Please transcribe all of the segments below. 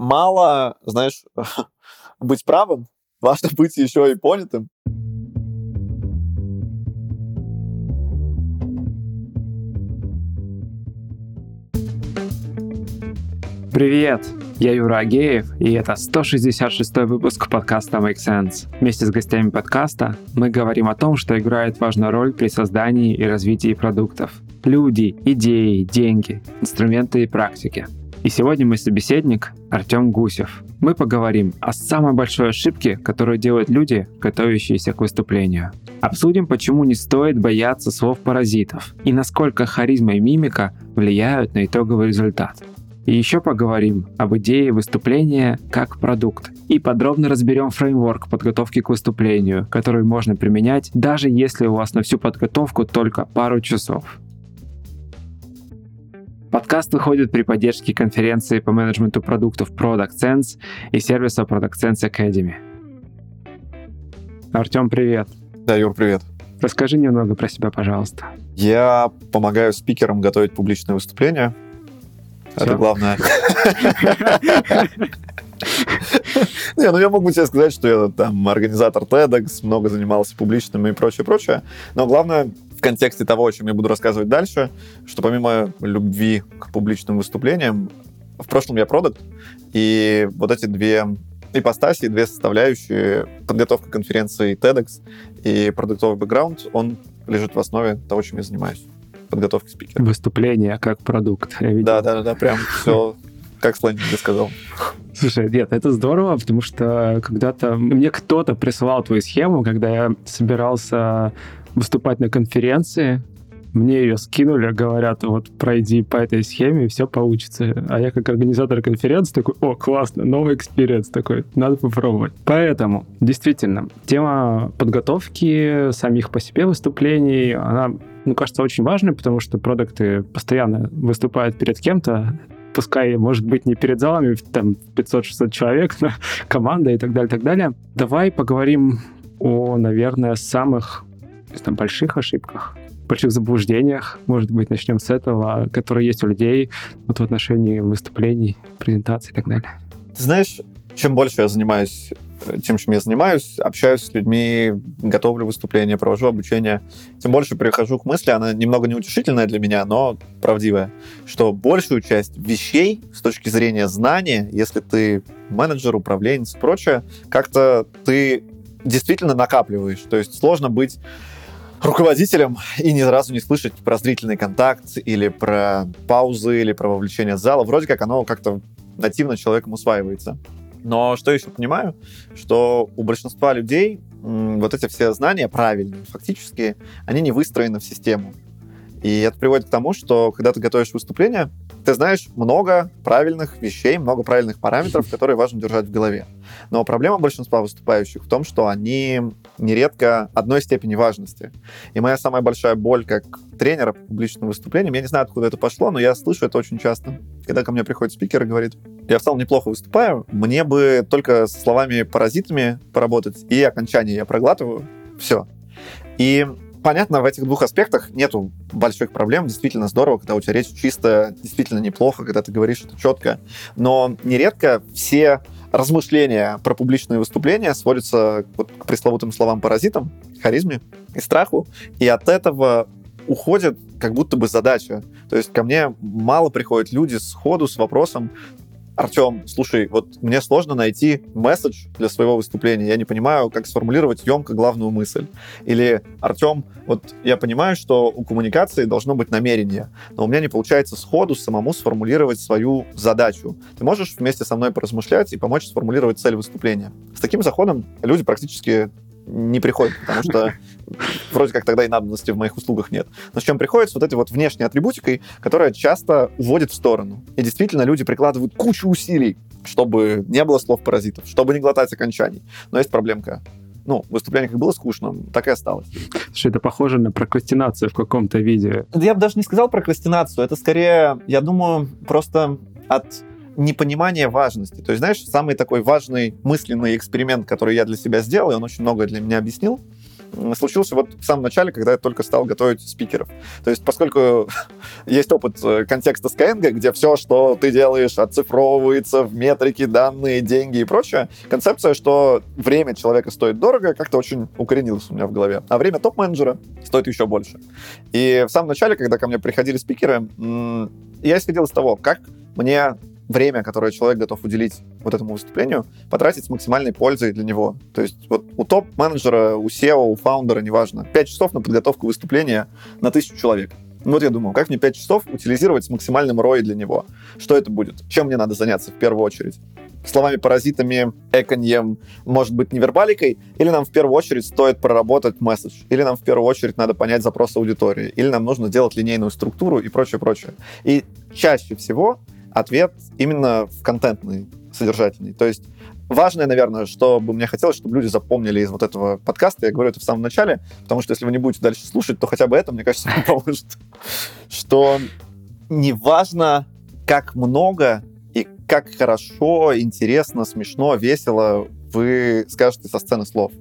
мало, знаешь, быть правым, важно быть еще и понятым. Привет! Я Юра Агеев, и это 166 выпуск подкаста Make Sense. Вместе с гостями подкаста мы говорим о том, что играет важную роль при создании и развитии продуктов. Люди, идеи, деньги, инструменты и практики. И сегодня мой собеседник Артем Гусев. Мы поговорим о самой большой ошибке, которую делают люди, готовящиеся к выступлению. Обсудим, почему не стоит бояться слов-паразитов и насколько харизма и мимика влияют на итоговый результат. И еще поговорим об идее выступления как продукт. И подробно разберем фреймворк подготовки к выступлению, который можно применять, даже если у вас на всю подготовку только пару часов. Подкаст выходит при поддержке конференции по менеджменту продуктов Product Sense и сервиса Product Sense Academy. Артем, привет. Да, Юр, привет. Расскажи немного про себя, пожалуйста. Я помогаю спикерам готовить публичные выступления. Все? Это главное. Не, ну я могу тебе сказать, что я там организатор TEDx, много занимался публичным и прочее, прочее. Но главное в контексте того, о чем я буду рассказывать дальше, что помимо любви к публичным выступлениям, в прошлом я продукт, и вот эти две ипостаси, две составляющие, подготовка конференции TEDx и продуктовый бэкграунд, он лежит в основе того, чем я занимаюсь подготовки спикера. Выступление как продукт. Да, да, да, прям все как Слайдинг сказал. Слушай, нет, это здорово, потому что когда-то мне кто-то присылал твою схему, когда я собирался выступать на конференции, мне ее скинули, говорят, вот пройди по этой схеме, и все получится. А я как организатор конференции такой, о, классно, новый experience такой, надо попробовать. Поэтому, действительно, тема подготовки самих по себе выступлений, она, ну, кажется, очень важной, потому что продакты постоянно выступают перед кем-то, пускай, может быть, не перед залами, там 500-600 человек, но команда и так далее, так далее. Давай поговорим о, наверное, самых там, больших ошибках, больших заблуждениях, может быть, начнем с этого, которые есть у людей вот в отношении выступлений, презентаций и так далее. Ты знаешь, чем больше я занимаюсь э, тем, чем я занимаюсь, общаюсь с людьми, готовлю выступления, провожу обучение, тем больше прихожу к мысли, она немного неутешительная для меня, но правдивая, что большую часть вещей с точки зрения знания, если ты менеджер, управленец и прочее, как-то ты действительно накапливаешь. То есть сложно быть руководителем и ни разу не слышать про зрительный контакт или про паузы или про вовлечение зала. Вроде как оно как-то нативно человеком усваивается. Но что еще понимаю, что у большинства людей вот эти все знания правильные, фактически, они не выстроены в систему. И это приводит к тому, что когда ты готовишь выступление, ты знаешь много правильных вещей, много правильных параметров, которые важно держать в голове. Но проблема большинства выступающих в том, что они нередко одной степени важности. И моя самая большая боль как тренера по публичным выступлениям, я не знаю, откуда это пошло, но я слышу это очень часто. Когда ко мне приходит спикер и говорит, я в целом неплохо выступаю, мне бы только словами-паразитами поработать, и окончание я проглатываю, все. И понятно, в этих двух аспектах нету больших проблем. Действительно здорово, когда у тебя речь чистая, действительно неплохо, когда ты говоришь это четко. Но нередко все размышления про публичные выступления сводятся вот к пресловутым словам-паразитам, харизме и страху. И от этого уходит как будто бы задача. То есть ко мне мало приходят люди с ходу с вопросом, Артем, слушай, вот мне сложно найти месседж для своего выступления. Я не понимаю, как сформулировать емко главную мысль. Или, Артем, вот я понимаю, что у коммуникации должно быть намерение, но у меня не получается сходу самому сформулировать свою задачу. Ты можешь вместе со мной поразмышлять и помочь сформулировать цель выступления? С таким заходом люди практически не приходит, потому что вроде как тогда и надобности в моих услугах нет. Но с чем приходится вот этой вот внешней атрибутикой, которая часто уводит в сторону. И действительно люди прикладывают кучу усилий, чтобы не было слов-паразитов, чтобы не глотать окончаний. Но есть проблемка ну, выступление как было скучно, так и осталось. Что это похоже на прокрастинацию в каком-то виде. Я бы даже не сказал прокрастинацию, это скорее, я думаю, просто от непонимание важности. То есть, знаешь, самый такой важный мысленный эксперимент, который я для себя сделал, и он очень многое для меня объяснил, случился вот в самом начале, когда я только стал готовить спикеров. То есть, поскольку есть опыт э, контекста Skyeng, где все, что ты делаешь, оцифровывается в метрики, данные, деньги и прочее, концепция, что время человека стоит дорого, как-то очень укоренилась у меня в голове. А время топ-менеджера стоит еще больше. И в самом начале, когда ко мне приходили спикеры, я исходил из того, как мне время, которое человек готов уделить вот этому выступлению, потратить с максимальной пользой для него. То есть вот у топ-менеджера, у SEO, у фаундера, неважно, 5 часов на подготовку выступления на тысячу человек. Ну вот я думал, как мне 5 часов утилизировать с максимальным ROI для него? Что это будет? Чем мне надо заняться в первую очередь? словами-паразитами, эконьем, может быть, невербаликой, или нам в первую очередь стоит проработать месседж, или нам в первую очередь надо понять запрос аудитории, или нам нужно делать линейную структуру и прочее, прочее. И чаще всего ответ именно в контентный, содержательный. То есть важное, наверное, что бы мне хотелось, чтобы люди запомнили из вот этого подкаста, я говорю это в самом начале, потому что если вы не будете дальше слушать, то хотя бы это, мне кажется, поможет, что неважно, как много и как хорошо, интересно, смешно, весело вы скажете со сцены слов.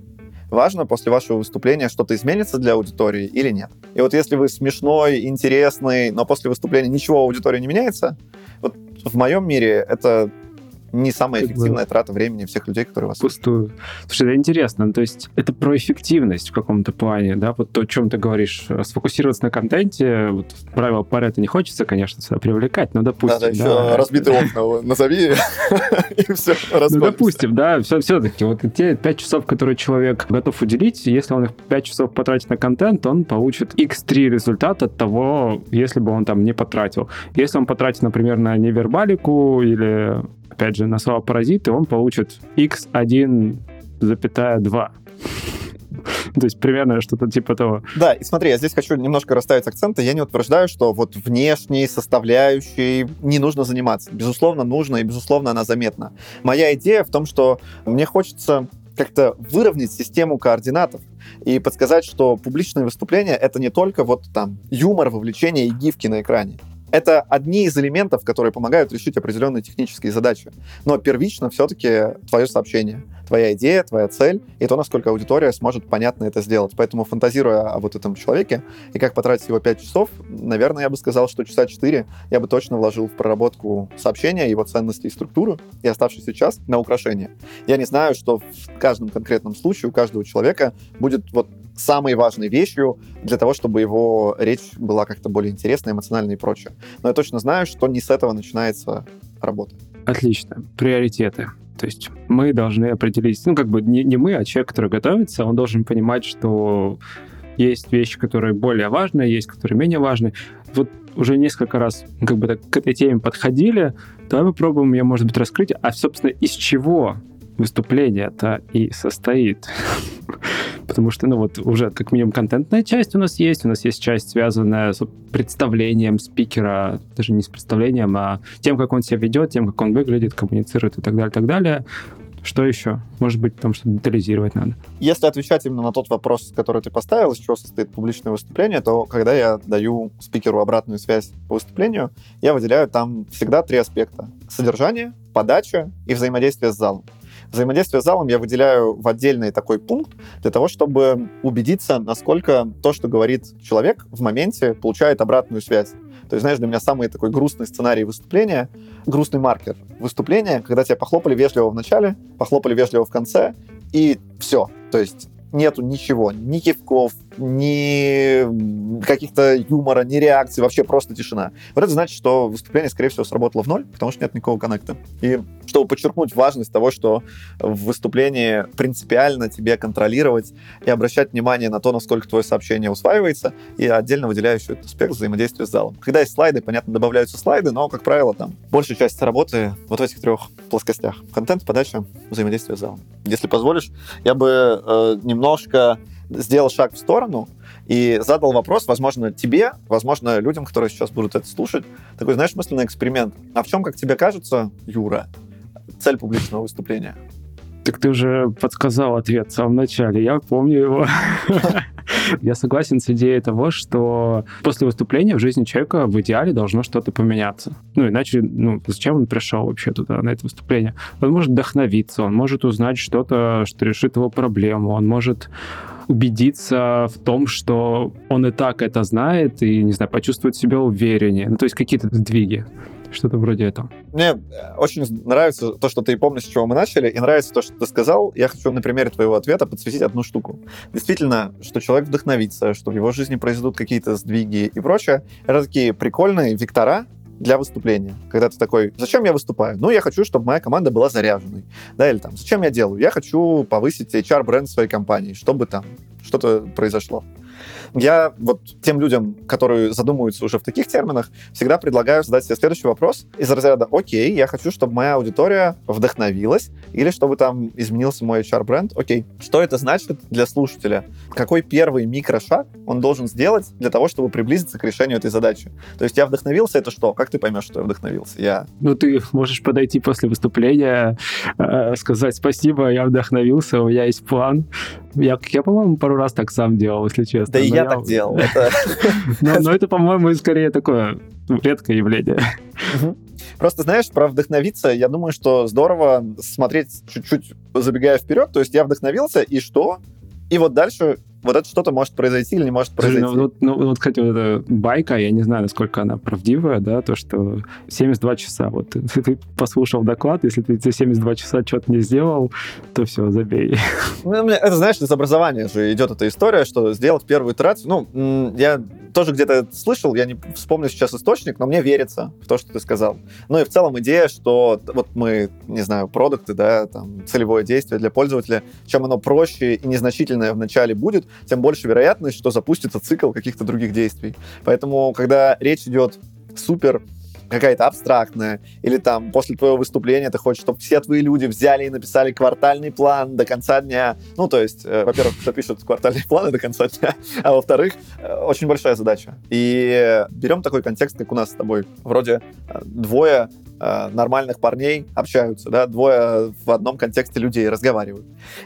Важно после вашего выступления что-то изменится для аудитории или нет. И вот если вы смешной, интересный, но после выступления ничего аудитории не меняется, в моем мире это не самая эффективная трата времени всех людей, которые вас Пустую. Слушай, это интересно. Ну, то есть это про эффективность в каком-то плане, да? Вот то, о чем ты говоришь. Сфокусироваться на контенте, вот правило Паретта не хочется, конечно, сюда привлекать, но допустим... Да, да, еще да, разбитые окна назови, и все, Ну, допустим, да, все-таки вот те 5 часов, которые человек готов уделить, если он их 5 часов потратит на контент, он получит x3 результат от того, если бы он там не потратил. Если он потратит, например, на невербалику или опять же, на слова паразиты, он получит x1,2. То есть примерно что-то типа того. Да, и смотри, я здесь хочу немножко расставить акценты. Я не утверждаю, что вот внешней составляющей не нужно заниматься. Безусловно, нужно, и безусловно, она заметна. Моя идея в том, что мне хочется как-то выровнять систему координатов и подсказать, что публичное выступление — это не только вот там юмор, вовлечение и гифки на экране. Это одни из элементов, которые помогают решить определенные технические задачи. Но первично все-таки твое сообщение, твоя идея, твоя цель и то, насколько аудитория сможет понятно это сделать. Поэтому, фантазируя о вот этом человеке и как потратить его 5 часов, наверное, я бы сказал, что часа 4 я бы точно вложил в проработку сообщения, его ценности и структуру, и оставшийся час на украшение. Я не знаю, что в каждом конкретном случае у каждого человека будет вот самой важной вещью для того, чтобы его речь была как-то более интересной, эмоциональной и прочее. Но я точно знаю, что не с этого начинается работа. Отлично. Приоритеты. То есть мы должны определить, ну, как бы не, не мы, а человек, который готовится, он должен понимать, что есть вещи, которые более важные, есть, которые менее важные. Вот уже несколько раз как бы так, к этой теме подходили, давай попробуем ее, может быть, раскрыть. А, собственно, из чего выступление-то и состоит? потому что, ну, вот уже как минимум контентная часть у нас есть, у нас есть часть, связанная с представлением спикера, даже не с представлением, а тем, как он себя ведет, тем, как он выглядит, коммуницирует и так далее, так далее. Что еще? Может быть, там что-то детализировать надо. Если отвечать именно на тот вопрос, который ты поставил, из чего состоит публичное выступление, то когда я даю спикеру обратную связь по выступлению, я выделяю там всегда три аспекта. Содержание, подача и взаимодействие с залом. Взаимодействие с залом я выделяю в отдельный такой пункт для того, чтобы убедиться, насколько то, что говорит человек в моменте, получает обратную связь. То есть, знаешь, для меня самый такой грустный сценарий выступления, грустный маркер выступления, когда тебя похлопали вежливо в начале, похлопали вежливо в конце, и все. То есть нету ничего, ни кивков, ни каких-то юмора, ни реакций, вообще просто тишина. Вот это значит, что выступление, скорее всего, сработало в ноль, потому что нет никакого коннекта. И чтобы подчеркнуть важность того, что в выступлении принципиально тебе контролировать и обращать внимание на то, насколько твое сообщение усваивается, и отдельно выделяю еще этот аспект взаимодействия с залом. Когда есть слайды, понятно, добавляются слайды, но, как правило, там большая часть работы вот в этих трех плоскостях. Контент, подача, взаимодействие с залом. Если позволишь, я бы э, немножко сделал шаг в сторону и задал вопрос, возможно, тебе, возможно, людям, которые сейчас будут это слушать, такой, знаешь, мысленный эксперимент. А в чем, как тебе кажется, Юра, цель публичного выступления? Так ты уже подсказал ответ в самом начале, я помню его. Я согласен с идеей того, что после выступления в жизни человека в идеале должно что-то поменяться. Ну, иначе, ну, зачем он пришел вообще туда, на это выступление? Он может вдохновиться, он может узнать что-то, что решит его проблему, он может убедиться в том, что он и так это знает, и, не знаю, почувствовать себя увереннее. Ну, то есть какие-то сдвиги. Что-то вроде этого. Мне э, очень нравится то, что ты помнишь, с чего мы начали, и нравится то, что ты сказал. Я хочу на примере твоего ответа подсветить одну штуку. Действительно, что человек вдохновится, что в его жизни произойдут какие-то сдвиги и прочее, это такие прикольные вектора, для выступления. Когда ты такой, зачем я выступаю? Ну, я хочу, чтобы моя команда была заряженной. Да, или там, зачем я делаю? Я хочу повысить HR-бренд своей компании, чтобы там что-то произошло. Я вот тем людям, которые задумываются уже в таких терминах, всегда предлагаю задать себе следующий вопрос из разряда «Окей, я хочу, чтобы моя аудитория вдохновилась, или чтобы там изменился мой HR-бренд. Окей, что это значит для слушателя? Какой первый микрошаг он должен сделать для того, чтобы приблизиться к решению этой задачи? То есть я вдохновился, это что? Как ты поймешь, что я вдохновился? Я... Ну, ты можешь подойти после выступления, э, сказать «Спасибо, я вдохновился, у меня есть план». Я, я по-моему, пару раз так сам делал, если честно. Да и я так делал. Но это, по-моему, скорее такое редкое явление. Просто, знаешь, про вдохновиться, я думаю, что здорово смотреть чуть-чуть забегая вперед. То есть я вдохновился, и что? И вот дальше вот это что-то может произойти или не может произойти. Слушай, ну, вот, ну, вот, кстати, вот эта байка, я не знаю, насколько она правдивая, да, то, что 72 часа, вот ты, ты послушал доклад, если ты за 72 часа что-то не сделал, то все, забей. Ну, это, знаешь, из образования же идет эта история, что сделать первую итерацию, ну, я тоже где-то слышал, я не вспомню сейчас источник, но мне верится в то, что ты сказал. Ну и в целом идея, что вот мы, не знаю, продукты, да, там, целевое действие для пользователя, чем оно проще и незначительное вначале будет, тем больше вероятность, что запустится цикл каких-то других действий. Поэтому, когда речь идет супер какая-то абстрактная, или там после твоего выступления ты хочешь, чтобы все твои люди взяли и написали квартальный план до конца дня. Ну, то есть, э, во-первых, кто пишет квартальные планы до конца дня, а во-вторых, э, очень большая задача. И берем такой контекст, как у нас с тобой. Вроде э, двое э, нормальных парней общаются, да, двое в одном контексте людей разговаривают.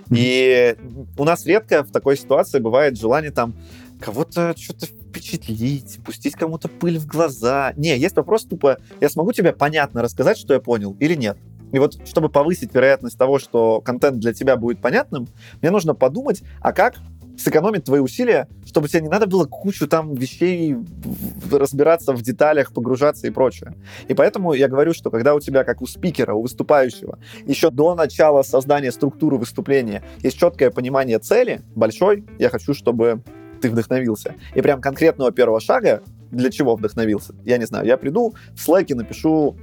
И у нас редко в такой ситуации бывает желание там кого-то что-то впечатлить, пустить кому-то пыль в глаза. Не, есть вопрос тупо, я смогу тебе понятно рассказать, что я понял или нет? И вот, чтобы повысить вероятность того, что контент для тебя будет понятным, мне нужно подумать, а как сэкономить твои усилия, чтобы тебе не надо было кучу там вещей разбираться в деталях, погружаться и прочее. И поэтому я говорю, что когда у тебя, как у спикера, у выступающего, еще до начала создания структуры выступления есть четкое понимание цели большой, я хочу, чтобы ты вдохновился. И прям конкретного первого шага, для чего вдохновился, я не знаю. Я приду, в слайке напишу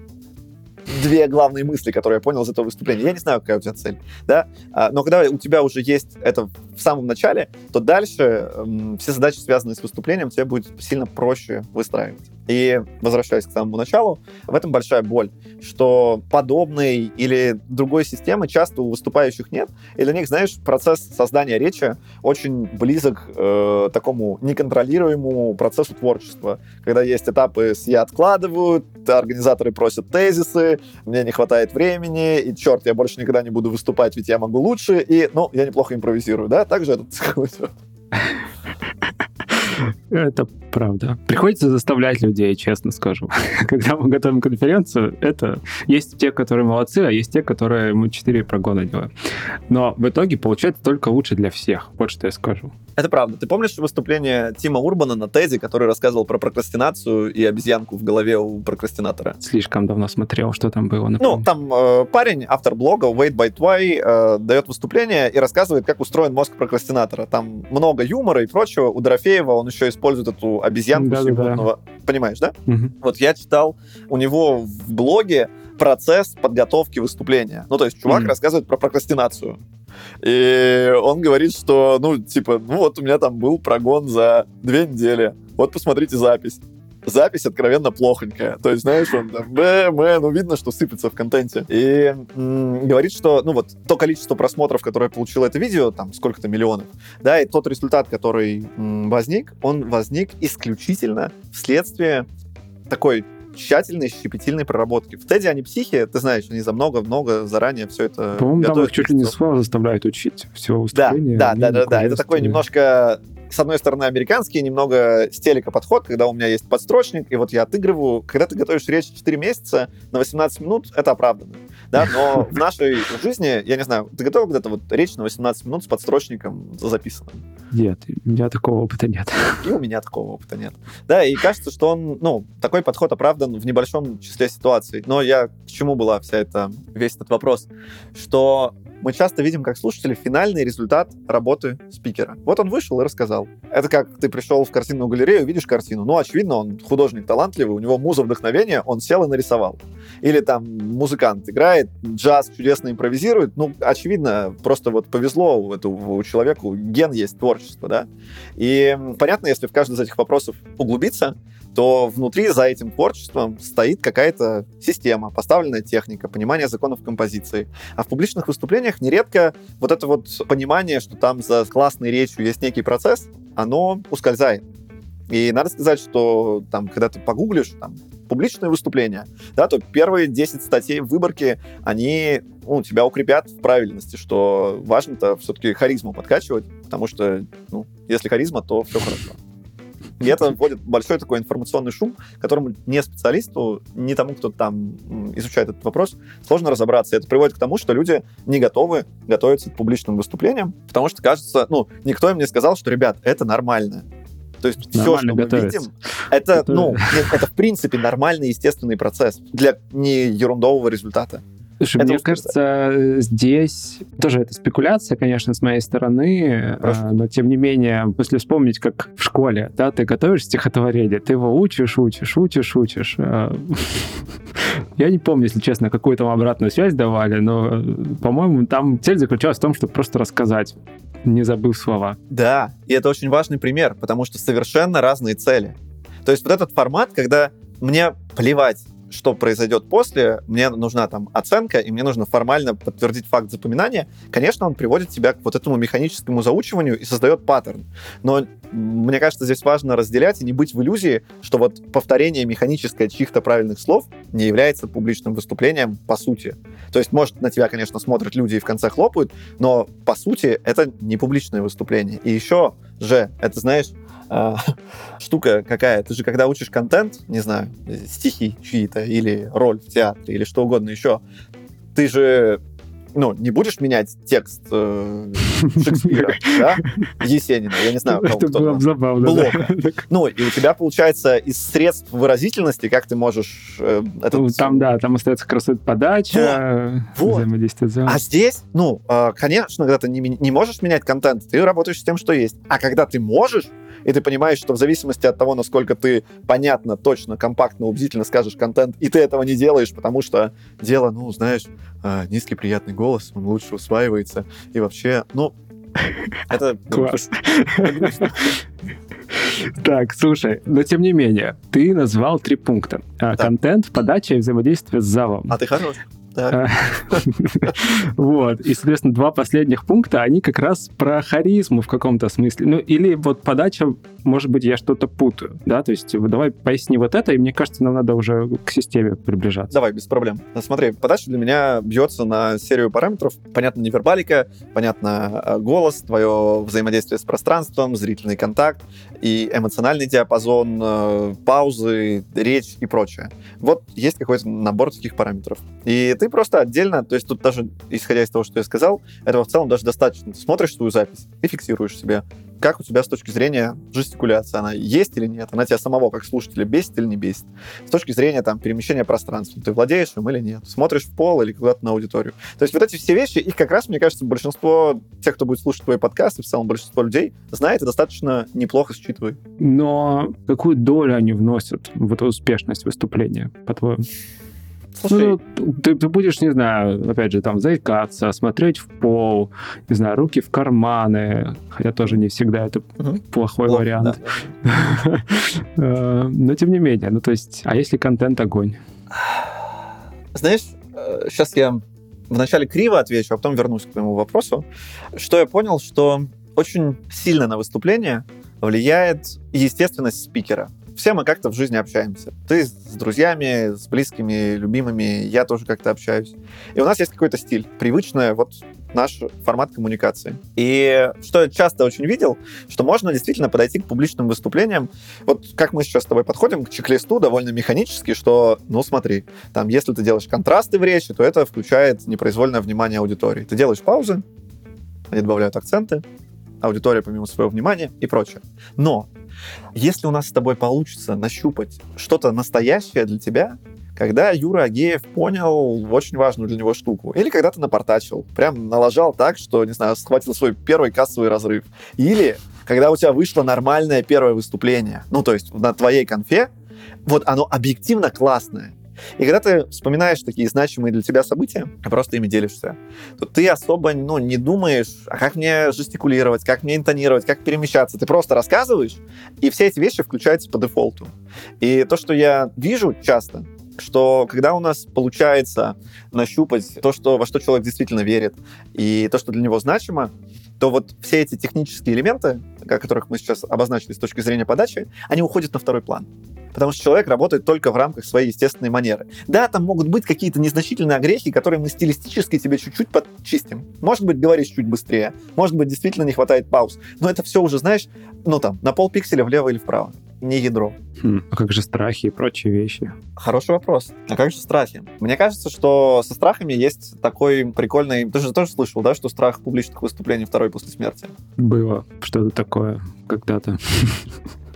две главные мысли, которые я понял из этого выступления. Я не знаю, какая у тебя цель, да, а, но когда у тебя уже есть это в самом начале, то дальше э, все задачи, связанные с выступлением, тебе будет сильно проще выстраивать. И возвращаясь к самому началу, в этом большая боль, что подобной или другой системы часто у выступающих нет, и для них, знаешь, процесс создания речи очень близок э, такому неконтролируемому процессу творчества, когда есть этапы с «я откладываю», организаторы просят тезисы, мне не хватает времени, и черт, я больше никогда не буду выступать, ведь я могу лучше, и, ну, я неплохо импровизирую, да, также этот цикл идет. Это правда. Приходится заставлять людей, честно скажу. Когда мы готовим конференцию, это есть те, которые молодцы, а есть те, которые мы четыре прогона делаем. Но в итоге получается только лучше для всех. Вот что я скажу. Это правда. Ты помнишь выступление Тима Урбана на Теди, который рассказывал про прокрастинацию и обезьянку в голове у прокрастинатора? Слишком давно смотрел, что там было. Напомню. Ну, там э, парень, автор блога Wait by Twy, э, дает выступление и рассказывает, как устроен мозг прокрастинатора. Там много юмора и прочего. У Дорофеева он еще использует эту обезьянку да, символьного. Да, да. Понимаешь, да? Угу. Вот я читал у него в блоге процесс подготовки выступления. Ну, то есть чувак mm. рассказывает про прокрастинацию. И он говорит, что, ну, типа, ну вот у меня там был прогон за две недели. Вот посмотрите запись запись откровенно плохонькая. То есть, знаешь, он там, бэ, бэ, ну, видно, что сыпется в контенте. И м- говорит, что, ну, вот, то количество просмотров, которое получило это видео, там, сколько-то миллионов, да, и тот результат, который м- возник, он возник исключительно вследствие такой тщательной, щепетильной проработки. В Теди они психи, ты знаешь, они за много-много заранее все это По-моему, там их чуть ли не слова заставляют учить всего выступления. Да, да, да, да, да. Это такой немножко с одной стороны, американский, немного стелика подход, когда у меня есть подстрочник, и вот я отыгрываю. Когда ты готовишь речь 4 месяца на 18 минут, это оправданно. Да, но в нашей жизни, я не знаю, ты готов когда-то вот речь на 18 минут с подстрочником записанным? Нет, у меня такого опыта нет. И у меня такого опыта нет. Да, и кажется, что он, ну, такой подход оправдан в небольшом числе ситуаций. Но я к чему была вся эта, весь этот вопрос? Что мы часто видим, как слушатели, финальный результат работы спикера. Вот он вышел и рассказал. Это как ты пришел в картинную галерею, видишь картину. Ну, очевидно, он художник талантливый, у него муза вдохновения, он сел и нарисовал. Или там музыкант играет, джаз чудесно импровизирует. Ну, очевидно, просто вот повезло у этого человеку, ген есть творчество, да. И понятно, если в каждый из этих вопросов углубиться, то внутри за этим творчеством стоит какая-то система, поставленная техника, понимание законов композиции. А в публичных выступлениях нередко вот это вот понимание, что там за классной речью есть некий процесс, оно ускользает. И надо сказать, что там, когда ты погуглишь там, публичные выступления, да, то первые 10 статей в выборке, они ну, тебя укрепят в правильности, что важно-то все-таки харизму подкачивать, потому что, ну, если харизма, то все хорошо. И это вводит большой такой информационный шум, которому не специалисту, не тому, кто там изучает этот вопрос, сложно разобраться. И это приводит к тому, что люди не готовы готовиться к публичным выступлениям, потому что кажется, ну, никто им не сказал, что, ребят, это нормально. То есть все, что мы видим, это, ну, это в принципе нормальный естественный процесс для не ерундового результата. Слушай, это мне кажется, здесь тоже это спекуляция, конечно, с моей стороны, Хорошо. А, но тем не менее, если вспомнить, как в школе, да, ты готовишь стихотворение, ты его учишь, учишь, учишь, учишь. А, я не помню, если честно, какую там обратную связь давали, но, по-моему, там цель заключалась в том, чтобы просто рассказать, не забыв слова. Да, и это очень важный пример, потому что совершенно разные цели. То есть вот этот формат, когда мне плевать, что произойдет после, мне нужна там оценка, и мне нужно формально подтвердить факт запоминания, конечно, он приводит тебя к вот этому механическому заучиванию и создает паттерн. Но мне кажется, здесь важно разделять и не быть в иллюзии, что вот повторение механическое чьих-то правильных слов не является публичным выступлением по сути. То есть, может, на тебя, конечно, смотрят люди и в конце хлопают, но по сути это не публичное выступление. И еще же, это, знаешь, штука какая. Ты же, когда учишь контент, не знаю, стихи чьи-то, или роль в театре, или что угодно еще, ты же ну, не будешь менять текст э, Шекспира, да, Есенина, я не знаю, Это кто было бы забавно. Блока. Да. Ну, и у тебя, получается, из средств выразительности, как ты можешь... Э, этот... Ну, там, да, там остается раз подача, вот. взаимодействие. Вот. А здесь, ну, э, конечно, когда ты не, не можешь менять контент, ты работаешь с тем, что есть. А когда ты можешь, и ты понимаешь, что в зависимости от того, насколько ты понятно, точно, компактно, убедительно скажешь контент, и ты этого не делаешь, потому что дело, ну, знаешь, э, низкий приятный голос, он лучше усваивается, и вообще, ну, это... Класс. Так, слушай, но тем не менее, ты назвал три пункта. А, контент, подача и взаимодействие с залом. А ты хорош. А, вот. И, соответственно, два последних пункта, они как раз про харизму в каком-то смысле. Ну, или вот подача, может быть, я что-то путаю, да? То есть давай поясни вот это, и мне кажется, нам надо уже к системе приближаться. Давай, без проблем. Смотри, подача для меня бьется на серию параметров. Понятно, невербалика, понятно, э, голос, твое взаимодействие с пространством, зрительный контакт и эмоциональный диапазон, э, паузы, речь и прочее. Вот есть какой-то набор таких параметров. И ты просто отдельно, то есть тут даже, исходя из того, что я сказал, этого в целом даже достаточно. Ты смотришь свою запись и фиксируешь себе, как у тебя с точки зрения жестикуляции, она есть или нет, она тебя самого как слушателя бесит или не бесит. С точки зрения там перемещения пространства, ты владеешь им или нет, смотришь в пол или куда-то на аудиторию. То есть вот эти все вещи, их как раз, мне кажется, большинство тех, кто будет слушать твои подкасты, в целом большинство людей знает и достаточно неплохо считывает. Но какую долю они вносят в эту успешность выступления, по-твоему? Слушай, ну, ты, ты будешь, не знаю, опять же, там, заикаться, смотреть в пол, не знаю, руки в карманы, хотя тоже не всегда это угу. плохой Плохо, вариант. Да. Э, но тем не менее, ну то есть, а если контент огонь? Знаешь, сейчас э, я вначале криво отвечу, а потом вернусь к твоему вопросу. Что я понял, что очень сильно на выступление влияет естественность спикера все мы как-то в жизни общаемся. Ты с друзьями, с близкими, любимыми, я тоже как-то общаюсь. И у нас есть какой-то стиль, привычный вот наш формат коммуникации. И что я часто очень видел, что можно действительно подойти к публичным выступлениям, вот как мы сейчас с тобой подходим к чек-листу довольно механически, что, ну смотри, там, если ты делаешь контрасты в речи, то это включает непроизвольное внимание аудитории. Ты делаешь паузы, они добавляют акценты, аудитория помимо своего внимания и прочее. Но если у нас с тобой получится нащупать что-то настоящее для тебя, когда Юра Агеев понял очень важную для него штуку. Или когда ты напортачил, прям налажал так, что, не знаю, схватил свой первый кассовый разрыв. Или когда у тебя вышло нормальное первое выступление. Ну, то есть на твоей конфе, вот оно объективно классное. И когда ты вспоминаешь такие значимые для тебя события, просто ими делишься, то ты особо ну, не думаешь, а как мне жестикулировать, как мне интонировать, как перемещаться. Ты просто рассказываешь, и все эти вещи включаются по дефолту. И то, что я вижу часто, что когда у нас получается нащупать то, что, во что человек действительно верит, и то, что для него значимо, то вот все эти технические элементы, о которых мы сейчас обозначили с точки зрения подачи, они уходят на второй план потому что человек работает только в рамках своей естественной манеры. Да, там могут быть какие-то незначительные огрехи, которые мы стилистически тебе чуть-чуть подчистим. Может быть, говоришь чуть быстрее, может быть, действительно не хватает пауз, но это все уже, знаешь, ну там, на полпикселя влево или вправо не ядро. Хм, а как же страхи и прочие вещи? Хороший вопрос. А как же страхи? Мне кажется, что со страхами есть такой прикольный... Ты же тоже слышал, да, что страх публичных выступлений второй после смерти? Было что-то такое когда-то.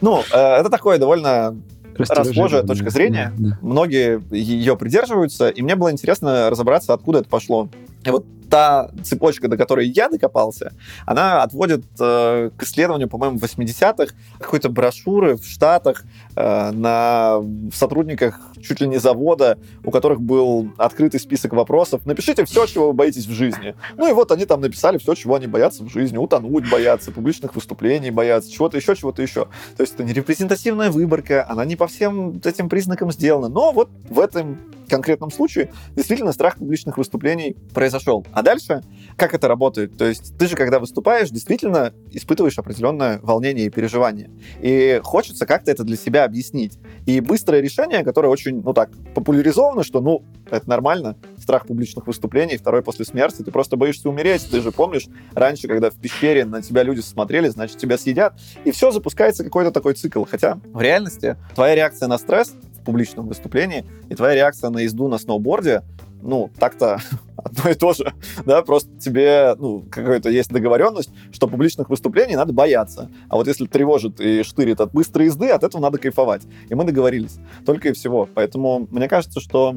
Ну, э, это такое довольно расхожая точка зрения. Да, да. Многие ее придерживаются, и мне было интересно разобраться, откуда это пошло. И вот та цепочка, до которой я докопался, она отводит э, к исследованию, по-моему, 80-х какой-то брошюры в Штатах э, на сотрудниках чуть ли не завода, у которых был открытый список вопросов. Напишите все, чего вы боитесь в жизни. Ну и вот они там написали все, чего они боятся в жизни. Утонуть боятся, публичных выступлений боятся, чего-то еще, чего-то еще. То есть это не репрезентативная выборка, она не по всем этим признакам сделана. Но вот в этом конкретном случае действительно страх публичных выступлений произошел. А дальше, как это работает? То есть ты же, когда выступаешь, действительно испытываешь определенное волнение и переживание. И хочется как-то это для себя объяснить. И быстрое решение, которое очень, ну так, популяризовано, что, ну, это нормально, страх публичных выступлений, второй после смерти, ты просто боишься умереть. Ты же помнишь, раньше, когда в пещере на тебя люди смотрели, значит, тебя съедят. И все, запускается какой-то такой цикл. Хотя в реальности твоя реакция на стресс публичном выступлении, и твоя реакция на езду на сноуборде, ну, так-то одно и то же, да, просто тебе, ну, какая-то есть договоренность, что публичных выступлений надо бояться, а вот если тревожит и штырит от быстрой езды, от этого надо кайфовать. И мы договорились, только и всего. Поэтому мне кажется, что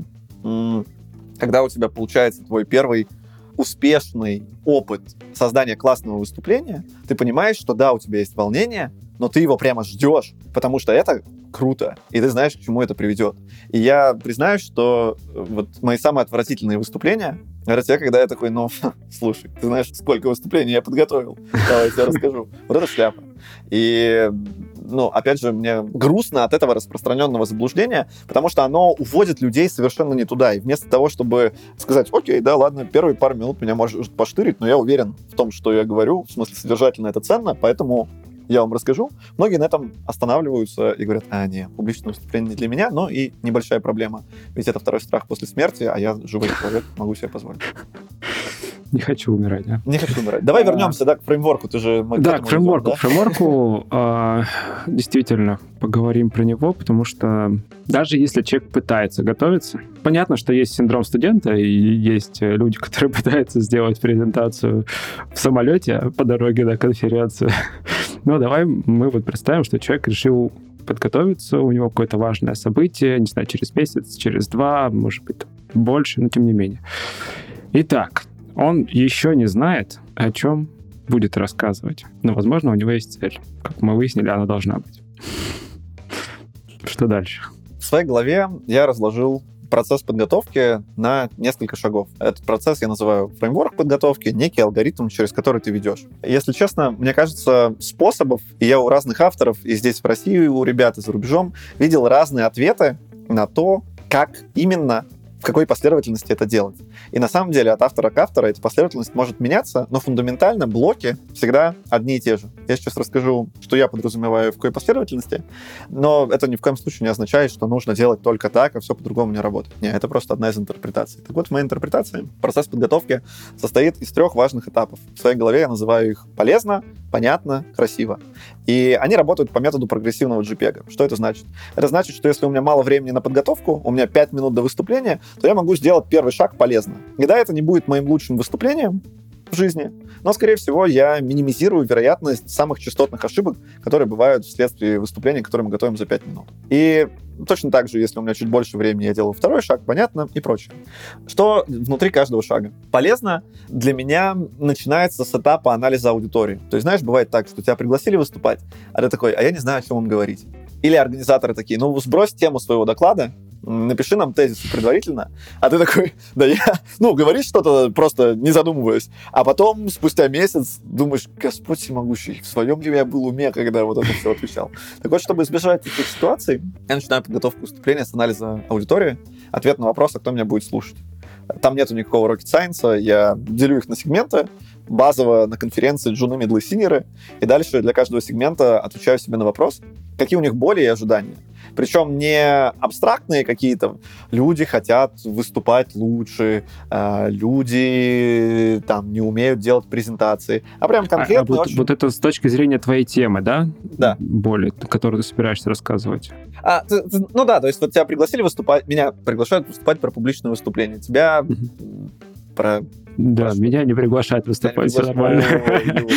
когда у тебя получается твой первый успешный опыт создания классного выступления, ты понимаешь, что да, у тебя есть волнение, но ты его прямо ждешь, потому что это круто, и ты знаешь, к чему это приведет. И я признаюсь, что э, вот мои самые отвратительные выступления, те, когда я такой, ну, слушай, ты знаешь, сколько выступлений я подготовил, давай я тебе расскажу. Вот это шляпа. И ну, опять же, мне грустно от этого распространенного заблуждения, потому что оно уводит людей совершенно не туда. И вместо того, чтобы сказать, окей, да, ладно, первые пару минут меня может поштырить, но я уверен в том, что я говорю, в смысле содержательно это ценно, поэтому я вам расскажу. Многие на этом останавливаются и говорят, а, не, публичное выступление не для меня, но и небольшая проблема. Ведь это второй страх после смерти, а я живой человек, могу себе позволить. Не хочу умирать, да? Не хочу умирать. Давай а... вернемся, да, к фреймворку. Ты же да, к фреймворку. К фреймворку э, действительно поговорим про него, потому что даже если человек пытается готовиться, понятно, что есть синдром студента, и есть люди, которые пытаются сделать презентацию в самолете по дороге на конференцию. Но давай мы вот представим, что человек решил подготовиться, у него какое-то важное событие, не знаю, через месяц, через два, может быть, больше, но тем не менее. Итак, он еще не знает, о чем будет рассказывать. Но, возможно, у него есть цель. Как мы выяснили, она должна быть. Что дальше? В своей голове я разложил процесс подготовки на несколько шагов. Этот процесс я называю фреймворк подготовки, некий алгоритм, через который ты ведешь. Если честно, мне кажется, способов, и я у разных авторов, и здесь в России, и у ребят, и за рубежом, видел разные ответы на то, как именно в какой последовательности это делать. И на самом деле от автора к автору эта последовательность может меняться, но фундаментально блоки всегда одни и те же. Я сейчас расскажу, что я подразумеваю в какой последовательности, но это ни в коем случае не означает, что нужно делать только так, а все по-другому не работает. Нет, это просто одна из интерпретаций. Так вот, в моей интерпретации процесс подготовки состоит из трех важных этапов. В своей голове я называю их полезно, понятно, красиво. И они работают по методу прогрессивного JPEG. Что это значит? Это значит, что если у меня мало времени на подготовку, у меня 5 минут до выступления, то я могу сделать первый шаг полезно. И да, это не будет моим лучшим выступлением, жизни, но, скорее всего, я минимизирую вероятность самых частотных ошибок, которые бывают вследствие выступления, которое мы готовим за 5 минут. И точно так же, если у меня чуть больше времени, я делаю второй шаг, понятно, и прочее. Что внутри каждого шага? Полезно для меня начинается с этапа анализа аудитории. То есть, знаешь, бывает так, что тебя пригласили выступать, а ты такой, а я не знаю, о чем вам говорить. Или организаторы такие, ну, сбрось тему своего доклада, напиши нам тезис предварительно, а ты такой, да я, ну, говоришь что-то просто не задумываясь, а потом спустя месяц думаешь, Господь всемогущий, в своем ли я был уме, когда вот это все отвечал. Так вот, чтобы избежать этих ситуаций, я начинаю подготовку выступления с анализа аудитории, ответ на вопрос, а кто меня будет слушать. Там нету никакого rocket science, я делю их на сегменты, базово на конференции джуны, медлы, синеры, и дальше для каждого сегмента отвечаю себе на вопрос, какие у них боли и ожидания. Причем не абстрактные какие-то. Люди хотят выступать лучше, э, люди там не умеют делать презентации, а прям конкретно. А, а вот, очень... вот это с точки зрения твоей темы, да? Да. Боли, которую ты собираешься рассказывать. А, ты, ты, ну да, то есть вот тебя пригласили выступать, меня приглашают выступать про публичное выступление, тебя про да, Прошу. меня не приглашают выступать, все нормально.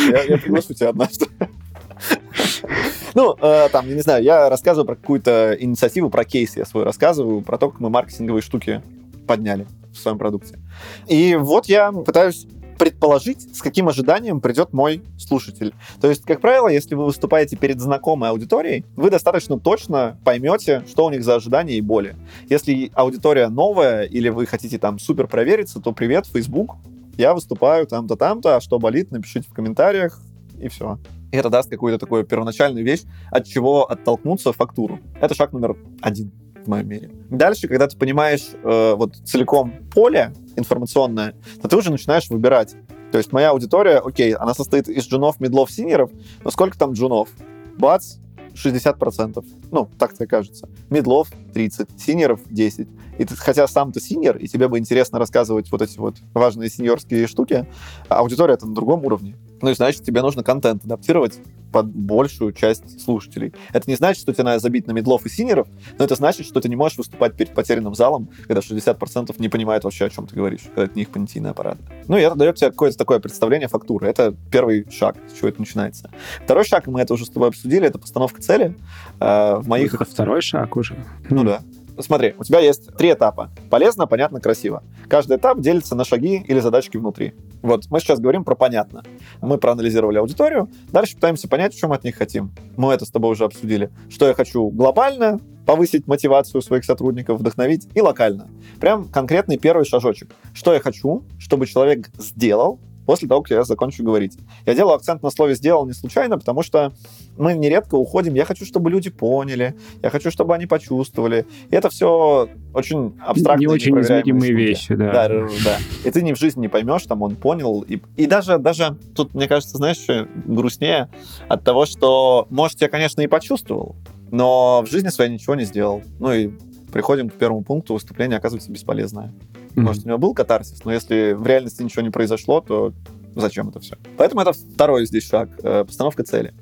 Я, я приглашу тебя однажды. Ну, э, там, я не знаю, я рассказываю про какую-то инициативу, про кейс я свой рассказываю, про то, как мы маркетинговые штуки подняли в своем продукте. И вот я пытаюсь предположить, с каким ожиданием придет мой слушатель. То есть, как правило, если вы выступаете перед знакомой аудиторией, вы достаточно точно поймете, что у них за ожидания и боли. Если аудитория новая или вы хотите там супер провериться, то привет, Facebook, я выступаю там-то, там-то, а что болит, напишите в комментариях, и все. Это даст какую-то такую первоначальную вещь, от чего оттолкнуться фактуру. Это шаг номер один в моем мире. Дальше, когда ты понимаешь э, вот целиком поле информационное, то ты уже начинаешь выбирать. То есть моя аудитория, окей, она состоит из джунов, мидлов, синеров, но сколько там джунов? Бац, 60%. Ну, так тебе кажется. Мидлов 30, синеров 10. И ты, хотя сам ты синер, и тебе бы интересно рассказывать вот эти вот важные синьорские штуки, а аудитория это на другом уровне. Ну и значит, тебе нужно контент адаптировать под большую часть слушателей. Это не значит, что тебе надо забить на мидлов и синеров, но это значит, что ты не можешь выступать перед потерянным залом, когда 60% не понимают вообще, о чем ты говоришь, когда это не их понятийный аппарат. Ну и это дает тебе какое-то такое представление фактуры. Это первый шаг, с чего это начинается. Второй шаг, мы это уже с тобой обсудили, это постановка цели. Э, в моих... Это второй шаг уже. Ну да смотри, у тебя есть три этапа. Полезно, понятно, красиво. Каждый этап делится на шаги или задачки внутри. Вот, мы сейчас говорим про понятно. Мы проанализировали аудиторию, дальше пытаемся понять, что мы от них хотим. Мы это с тобой уже обсудили. Что я хочу глобально, повысить мотивацию своих сотрудников, вдохновить, и локально. Прям конкретный первый шажочек. Что я хочу, чтобы человек сделал, после того, как я закончу говорить. Я делаю акцент на слове «сделал» не случайно, потому что мы нередко уходим, я хочу, чтобы люди поняли, я хочу, чтобы они почувствовали. И это все очень абстрактные, Не очень измеримые вещи, да. да. Да, И ты ни в жизни не поймешь, там он понял. И, и даже, даже тут, мне кажется, знаешь, что грустнее от того, что, может, я, конечно, и почувствовал, но в жизни своей ничего не сделал. Ну и приходим к первому пункту, выступление оказывается бесполезное. Mm-hmm. Может, у него был катарсис, но если в реальности ничего не произошло, то зачем это все? Поэтому это второй здесь шаг, э, постановка цели.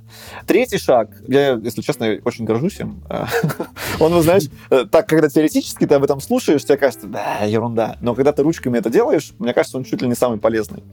Третий шаг, я, если честно, очень горжусь им. Он, вы знаешь, э, так, когда теоретически ты об этом слушаешь, тебе кажется, да, ерунда. Но когда ты ручками это делаешь, мне кажется, он чуть ли не самый полезный.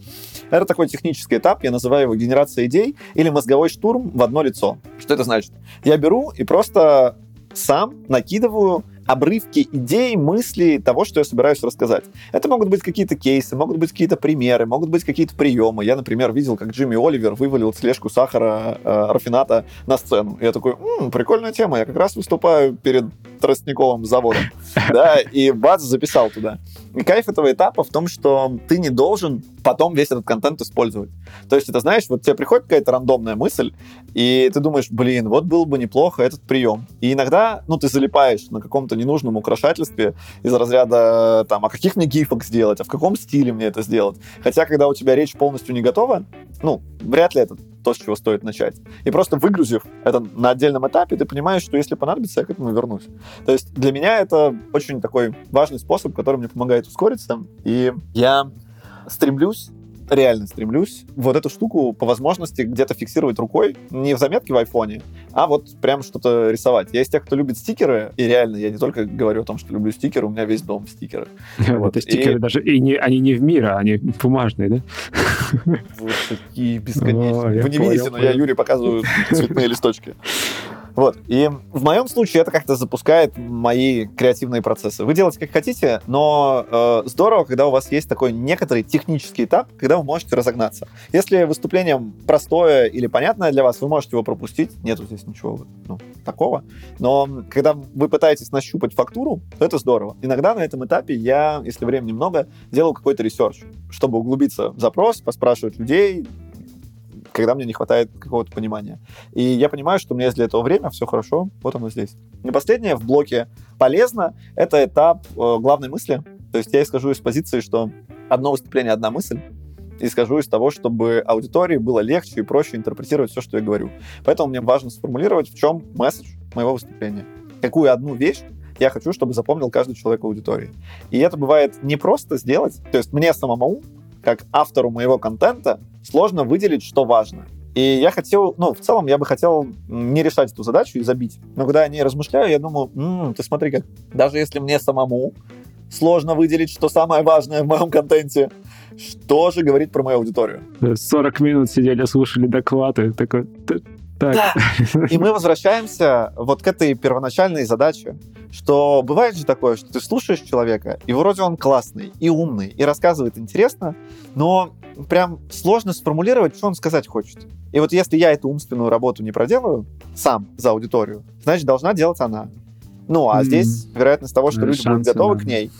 Это такой технический этап, я называю его генерация идей или мозговой штурм в одно лицо. Что это значит? Я беру и просто сам накидываю обрывки идей, мыслей того, что я собираюсь рассказать. Это могут быть какие-то кейсы, могут быть какие-то примеры, могут быть какие-то приемы. Я, например, видел, как Джимми Оливер вывалил слежку сахара, э, рафината на сцену. И я такой, м-м, прикольная тема, я как раз выступаю перед тростниковым заводом. Да, и бац, записал туда. И кайф этого этапа в том, что ты не должен потом весь этот контент использовать. То есть это, знаешь, вот тебе приходит какая-то рандомная мысль, и ты думаешь, блин, вот было бы неплохо этот прием. И иногда, ну, ты залипаешь на каком-то ненужном украшательстве из разряда, там, а каких мне гифок сделать, а в каком стиле мне это сделать. Хотя, когда у тебя речь полностью не готова, ну, вряд ли это то, с чего стоит начать. И просто выгрузив это на отдельном этапе, ты понимаешь, что если понадобится, я к этому вернусь. То есть для меня это очень такой важный способ, который мне помогает ускориться. И я стремлюсь реально стремлюсь вот эту штуку по возможности где-то фиксировать рукой, не в заметке в айфоне, а вот прям что-то рисовать. Я из тех, кто любит стикеры, и реально, я не только говорю о том, что люблю стикеры, у меня весь дом стикеры. Вот. Это стикеры даже, и не, они не в мир, а они бумажные, да? Вот такие бесконечные. Вы не видите, но я Юре показываю цветные листочки. Вот. И в моем случае это как-то запускает мои креативные процессы. Вы делаете как хотите, но э, здорово, когда у вас есть такой некоторый технический этап, когда вы можете разогнаться. Если выступление простое или понятное для вас, вы можете его пропустить. Нету здесь ничего ну, такого. Но когда вы пытаетесь нащупать фактуру, то это здорово. Иногда на этом этапе я, если времени много, делаю какой-то research, чтобы углубиться в запрос, поспрашивать людей, когда мне не хватает какого-то понимания. И я понимаю, что у меня есть для этого время, все хорошо, вот оно здесь. И последнее в блоке полезно — это этап э, главной мысли. То есть я исхожу из позиции, что одно выступление — одна мысль, и скажу из того, чтобы аудитории было легче и проще интерпретировать все, что я говорю. Поэтому мне важно сформулировать, в чем месседж моего выступления. Какую одну вещь я хочу, чтобы запомнил каждый человек в аудитории. И это бывает не просто сделать, то есть мне самому, как автору моего контента, сложно выделить, что важно. И я хотел, ну, в целом, я бы хотел не решать эту задачу и забить. Но когда я не размышляю, я думаю, м-м, ты смотри, как даже если мне самому сложно выделить, что самое важное в моем контенте, что же говорит про мою аудиторию? 40 минут сидели, слушали доклады, такой, так. Да. И мы возвращаемся вот к этой первоначальной задаче, что бывает же такое, что ты слушаешь человека, и вроде он классный и умный, и рассказывает интересно, но прям сложно сформулировать, что он сказать хочет. И вот если я эту умственную работу не проделаю сам за аудиторию, значит, должна делать она. Ну, а mm. здесь вероятность того, что люди будут готовы да. к ней,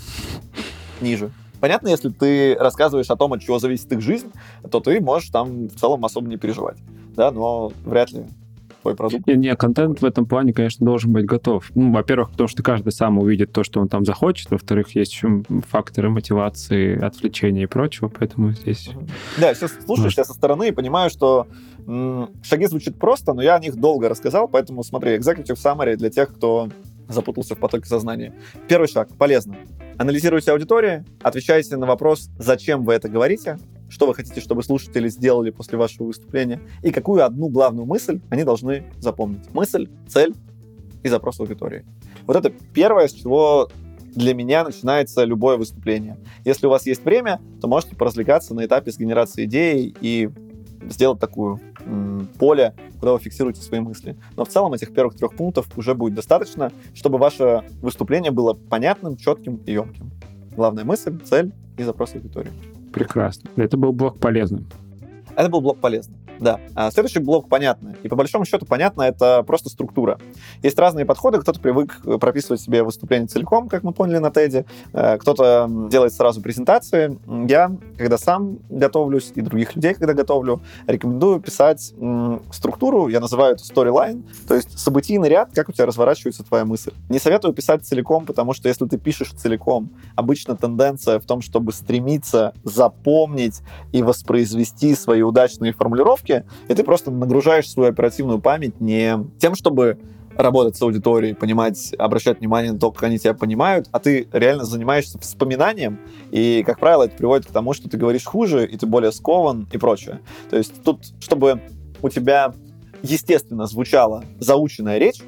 ниже. Понятно, если ты рассказываешь о том, от чего зависит их жизнь, то ты можешь там в целом особо не переживать да, но вряд ли твой продукт. Не, не, контент в этом плане, конечно, должен быть готов. Ну, во-первых, потому что каждый сам увидит то, что он там захочет. Во-вторых, есть еще факторы мотивации, отвлечения и прочего, поэтому здесь... Да, сейчас слушаешь тебя со стороны и понимаю, что шаги звучат просто, но я о них долго рассказал, поэтому смотри, executive summary для тех, кто запутался в потоке сознания. Первый шаг. Полезно. Анализируйте аудиторию, отвечайте на вопрос, зачем вы это говорите, что вы хотите, чтобы слушатели сделали после вашего выступления, и какую одну главную мысль они должны запомнить. Мысль, цель и запрос аудитории. Вот это первое, с чего для меня начинается любое выступление. Если у вас есть время, то можете поразвлекаться на этапе с генерацией идей и сделать такую поле, куда вы фиксируете свои мысли. Но в целом этих первых трех пунктов уже будет достаточно, чтобы ваше выступление было понятным, четким и емким. Главная мысль, цель и запрос аудитории. Прекрасно. Это был блок полезным. Это был блок полезным. Да. А следующий блок понятно. И по большому счету понятно, это просто структура. Есть разные подходы. Кто-то привык прописывать себе выступление целиком, как мы поняли на TED. Э, кто-то делает сразу презентации. Я, когда сам готовлюсь, и других людей, когда готовлю, рекомендую писать структуру. Я называю это storyline, то есть событийный ряд, как у тебя разворачивается твоя мысль. Не советую писать целиком, потому что если ты пишешь целиком, обычно тенденция в том, чтобы стремиться запомнить и воспроизвести свои удачные формулировки, ошибки, и ты просто нагружаешь свою оперативную память не тем, чтобы работать с аудиторией, понимать, обращать внимание на то, как они тебя понимают, а ты реально занимаешься вспоминанием, и, как правило, это приводит к тому, что ты говоришь хуже, и ты более скован и прочее. То есть тут, чтобы у тебя естественно звучала заученная речь,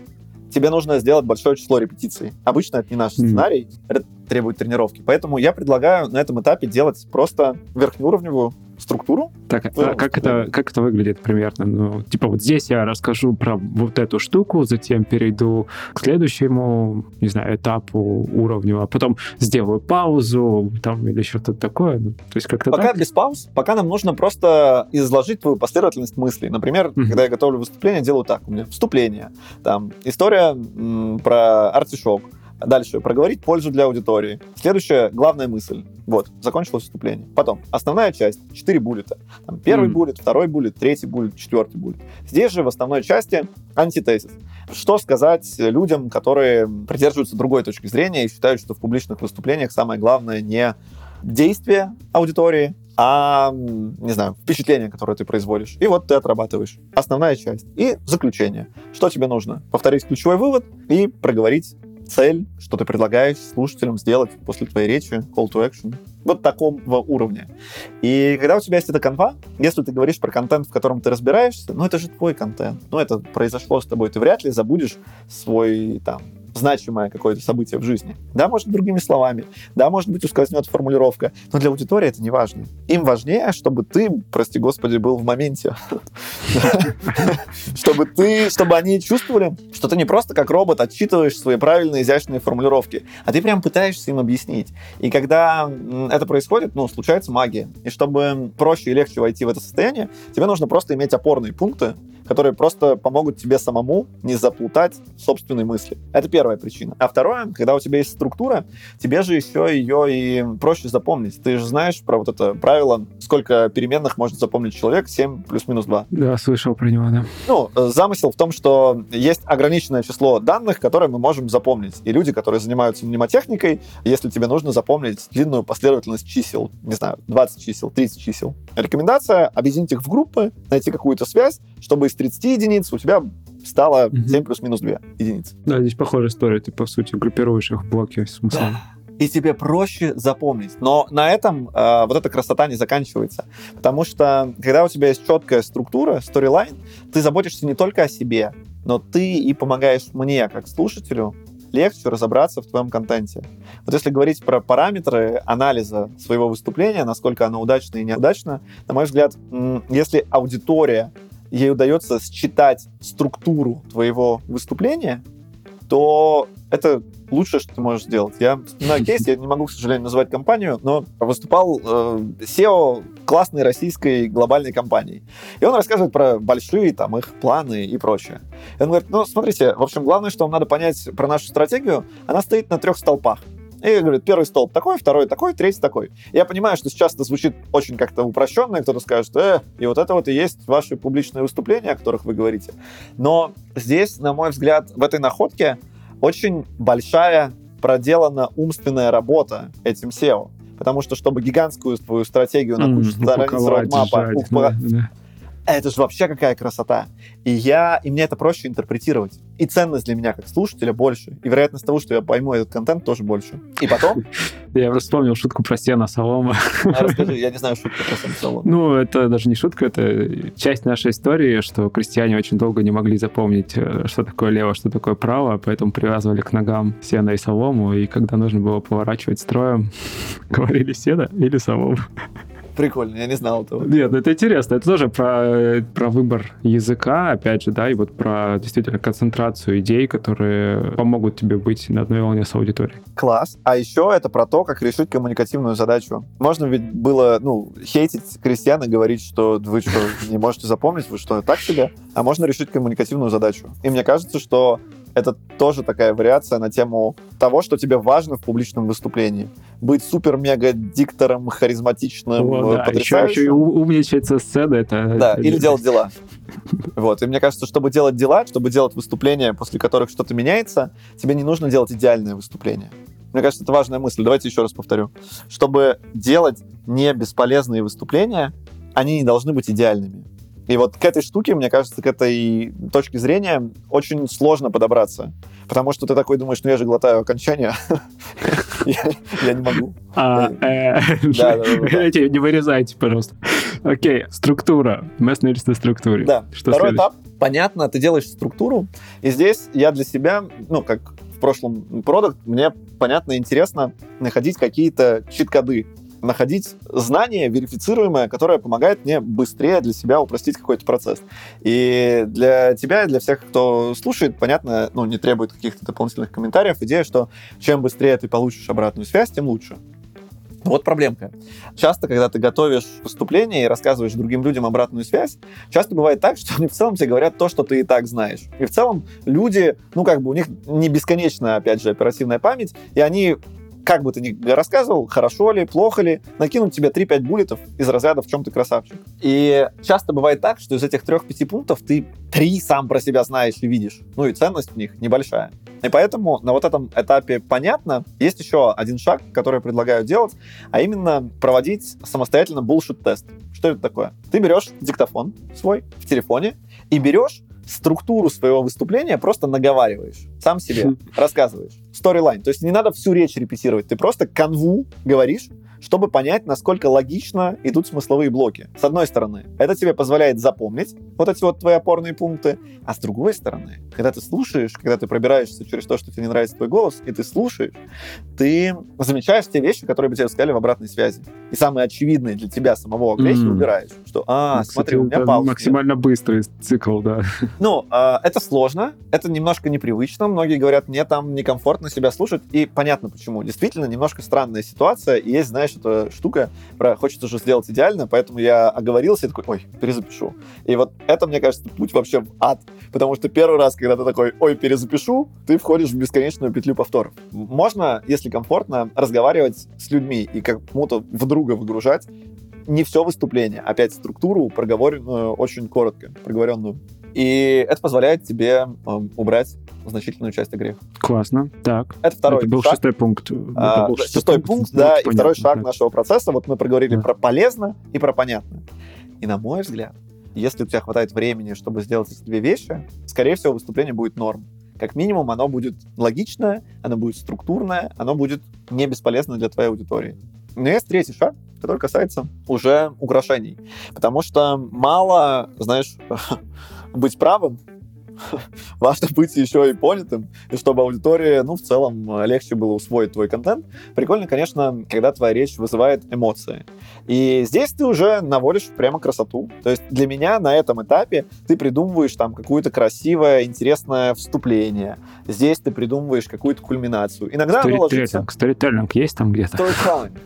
тебе нужно сделать большое число репетиций. Обычно это не наш mm. сценарий, это требует тренировки. Поэтому я предлагаю на этом этапе делать просто верхнеуровневую структуру. Так, а как это, как это выглядит примерно? Ну, типа вот здесь я расскажу про вот эту штуку, затем перейду к следующему, не знаю, этапу, уровню, а потом сделаю паузу там или что-то такое. Ну, то есть как-то Пока так? без пауз, пока нам нужно просто изложить твою последовательность мыслей. Например, mm-hmm. когда я готовлю выступление, делаю так. У меня вступление, там история м, про артишок, Дальше. Проговорить пользу для аудитории. Следующая главная мысль. Вот, закончилось выступление. Потом, основная часть, четыре буллета. Там, первый mm. буллет, второй буллет, третий буллет, четвертый буллет. Здесь же в основной части антитезис. Что сказать людям, которые придерживаются другой точки зрения и считают, что в публичных выступлениях самое главное не действие аудитории, а, не знаю, впечатление, которое ты производишь. И вот ты отрабатываешь. Основная часть. И заключение. Что тебе нужно? Повторить ключевой вывод и проговорить цель, что ты предлагаешь слушателям сделать после твоей речи, call to action, вот такого уровня. И когда у тебя есть эта конва, если ты говоришь про контент, в котором ты разбираешься, ну это же твой контент, ну это произошло с тобой, ты вряд ли забудешь свой там значимое какое-то событие в жизни. Да, может, другими словами. Да, может быть, ускользнет формулировка. Но для аудитории это не важно. Им важнее, чтобы ты, прости господи, был в моменте. Чтобы ты, чтобы они чувствовали, что ты не просто как робот отчитываешь свои правильные, изящные формулировки, а ты прям пытаешься им объяснить. И когда это происходит, ну, случается магия. И чтобы проще и легче войти в это состояние, тебе нужно просто иметь опорные пункты, которые просто помогут тебе самому не заплутать собственные мысли. Это первая причина. А второе, когда у тебя есть структура, тебе же еще ее и проще запомнить. Ты же знаешь про вот это правило, сколько переменных может запомнить человек, 7 плюс-минус 2. Да, слышал про него, да. Ну, замысел в том, что есть ограниченное число данных, которые мы можем запомнить. И люди, которые занимаются мнемотехникой, если тебе нужно запомнить длинную последовательность чисел, не знаю, 20 чисел, 30 чисел, рекомендация объединить их в группы, найти какую-то связь, чтобы из 30 единиц у тебя стало 7 плюс-минус 2 единицы. Да, здесь похожая история. Ты, по сути, группируешь их в блоки смыслом. Да. И тебе проще запомнить. Но на этом э, вот эта красота не заканчивается. Потому что, когда у тебя есть четкая структура, сторилайн, ты заботишься не только о себе, но ты и помогаешь мне, как слушателю, легче разобраться в твоем контенте. Вот если говорить про параметры анализа своего выступления, насколько оно удачно и неудачно, на мой взгляд, если аудитория ей удается считать структуру твоего выступления, то это лучшее, что ты можешь сделать. Я вспоминаю кейс, я не могу, к сожалению, называть компанию, но выступал э, SEO классной российской глобальной компании. И он рассказывает про большие там их планы и прочее. И он говорит, ну, смотрите, в общем, главное, что вам надо понять про нашу стратегию, она стоит на трех столпах. И говорит, первый столб такой, второй такой, третий такой. Я понимаю, что сейчас это звучит очень как-то упрощенно, и кто-то скажет, э, и вот это вот и есть ваши публичные выступления, о которых вы говорите. Но здесь, на мой взгляд, в этой находке очень большая проделана умственная работа этим SEO. Потому что, чтобы гигантскую твою стратегию на кучу страниц родмапа да, да это же вообще какая красота. И я, и мне это проще интерпретировать. И ценность для меня как слушателя больше. И вероятность того, что я пойму этот контент, тоже больше. И потом... Я просто вспомнил шутку про сено солома. А расскажи, я не знаю шутку про сено солома. Ну, это даже не шутка, это часть нашей истории, что крестьяне очень долго не могли запомнить, э, что такое лево, что такое право, поэтому привязывали к ногам сено и солому, и когда нужно было поворачивать строем, говорили сено или солому. Прикольно, я не знал этого. Нет, ну это интересно. Это тоже про, про выбор языка, опять же, да, и вот про действительно концентрацию идей, которые помогут тебе быть на одной волне с аудиторией. Класс. А еще это про то, как решить коммуникативную задачу. Можно ведь было, ну, хейтить крестьян и говорить, что вы что, не можете запомнить, вы что, так себе? А можно решить коммуникативную задачу. И мне кажется, что это тоже такая вариация на тему того, что тебе важно в публичном выступлении. Быть супер-мега-диктором, харизматичным, О, да. Еще, еще и умничать со сцены. Это, да, это... или делать дела. Вот. И мне кажется, чтобы делать дела, чтобы делать выступления, после которых что-то меняется, тебе не нужно делать идеальное выступление. Мне кажется, это важная мысль. Давайте еще раз повторю. Чтобы делать не бесполезные выступления, они не должны быть идеальными. И вот к этой штуке, мне кажется, к этой точке зрения очень сложно подобраться. Потому что ты такой думаешь, ну я же глотаю окончание, я не могу. А, э, не вырезайте, пожалуйста. Окей, структура. Мы остановились на структуре. Да. Второй этап. Понятно, ты делаешь структуру, и здесь я для себя, ну, как в прошлом продукт, мне понятно и интересно находить какие-то чит-коды, находить знание верифицируемое, которое помогает мне быстрее для себя упростить какой-то процесс. И для тебя, и для всех, кто слушает, понятно, ну, не требует каких-то дополнительных комментариев, идея, что чем быстрее ты получишь обратную связь, тем лучше. Вот проблемка. Часто, когда ты готовишь выступление и рассказываешь другим людям обратную связь, часто бывает так, что они в целом тебе говорят то, что ты и так знаешь. И в целом люди, ну, как бы у них не бесконечная, опять же, оперативная память, и они как бы ты ни рассказывал, хорошо ли, плохо ли, накинут тебе 3-5 буллетов из разряда «в чем ты красавчик». И часто бывает так, что из этих 3-5 пунктов ты три сам про себя знаешь и видишь. Ну и ценность в них небольшая. И поэтому на вот этом этапе понятно. Есть еще один шаг, который предлагаю делать, а именно проводить самостоятельно bullshit-тест. Что это такое? Ты берешь диктофон свой в телефоне и берешь структуру своего выступления просто наговариваешь. Сам себе рассказываешь. Сторилайн. То есть не надо всю речь репетировать. Ты просто канву говоришь, чтобы понять, насколько логично идут смысловые блоки. С одной стороны, это тебе позволяет запомнить вот эти вот твои опорные пункты, а с другой стороны, когда ты слушаешь, когда ты пробираешься через то, что тебе не нравится твой голос, и ты слушаешь, ты замечаешь те вещи, которые бы тебе сказали в обратной связи. И самые очевидные для тебя самого агрессии mm. убираешь. Что, а, Кстати, смотри, у меня пауза. Максимально быстрый цикл, да. Ну, э, это сложно, это немножко непривычно. Многие говорят, мне там некомфортно себя слушать, и понятно почему. Действительно, немножко странная ситуация, и есть, знаешь, эта штука, про хочется же сделать идеально, поэтому я оговорился и такой, ой, перезапишу. И вот это, мне кажется, путь вообще в ад, потому что первый раз, когда ты такой, ой, перезапишу, ты входишь в бесконечную петлю повторов. Можно, если комфортно, разговаривать с людьми и кому-то в друга выгружать не все выступление, опять структуру проговоренную очень коротко, проговоренную. И это позволяет тебе э, убрать значительную часть игры. Классно. Так. Это второй Это был шаг. шестой пункт. А, был шестой пункт, Ну, да, понятно, и второй шаг да. нашего процесса. Вот мы проговорили Да. про полезно и про понятно. И на мой взгляд, если у тебя хватает времени, чтобы сделать эти две вещи, скорее всего, выступление будет норм. Как минимум, оно будет логичное, оно будет структурное, оно будет не бесполезно для твоей аудитории. Но есть третий шаг, который касается уже украшений. Потому что мало, знаешь, быть правым, важно быть еще и понятым, и чтобы аудитории, ну, в целом, э, легче было усвоить твой контент. Прикольно, конечно, когда твоя речь вызывает эмоции. И здесь ты уже наводишь прямо красоту. То есть для меня на этом этапе ты придумываешь там какое-то красивое, интересное вступление. Здесь ты придумываешь какую-то кульминацию. Иногда оно ложится... Сторителлинг. Есть там где-то?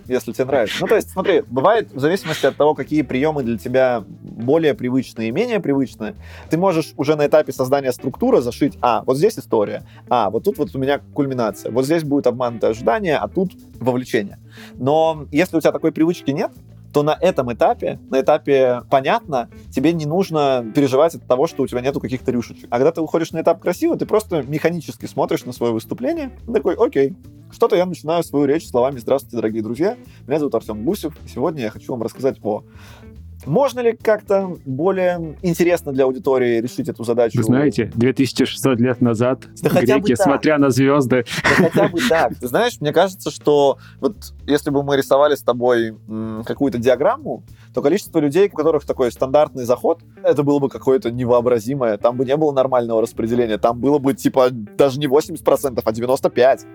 Если тебе нравится. Ну, то есть, смотри, бывает, в зависимости от того, какие приемы для тебя более привычные и менее привычные, ты можешь уже на этапе создания структуры зашить, а, вот здесь история, а, вот тут вот у меня кульминация, вот здесь будет обманутое ожидание, а тут вовлечение. Но если у тебя такой привычки нет, то на этом этапе, на этапе понятно, тебе не нужно переживать от того, что у тебя нету каких-то рюшечек. А когда ты уходишь на этап красиво, ты просто механически смотришь на свое выступление такой, окей, что-то я начинаю свою речь словами «Здравствуйте, дорогие друзья, меня зовут Артем Гусев, сегодня я хочу вам рассказать о...» Можно ли как-то более интересно для аудитории решить эту задачу? Вы знаете, 2600 лет назад Да греки, смотря на звезды, Да хотя бы так. Ты знаешь, мне кажется, что вот если бы мы рисовали с тобой какую-то диаграмму, то количество людей, у которых такой стандартный заход, это было бы какое-то невообразимое. Там бы не было нормального распределения. Там было бы типа даже не 80%, а 95%.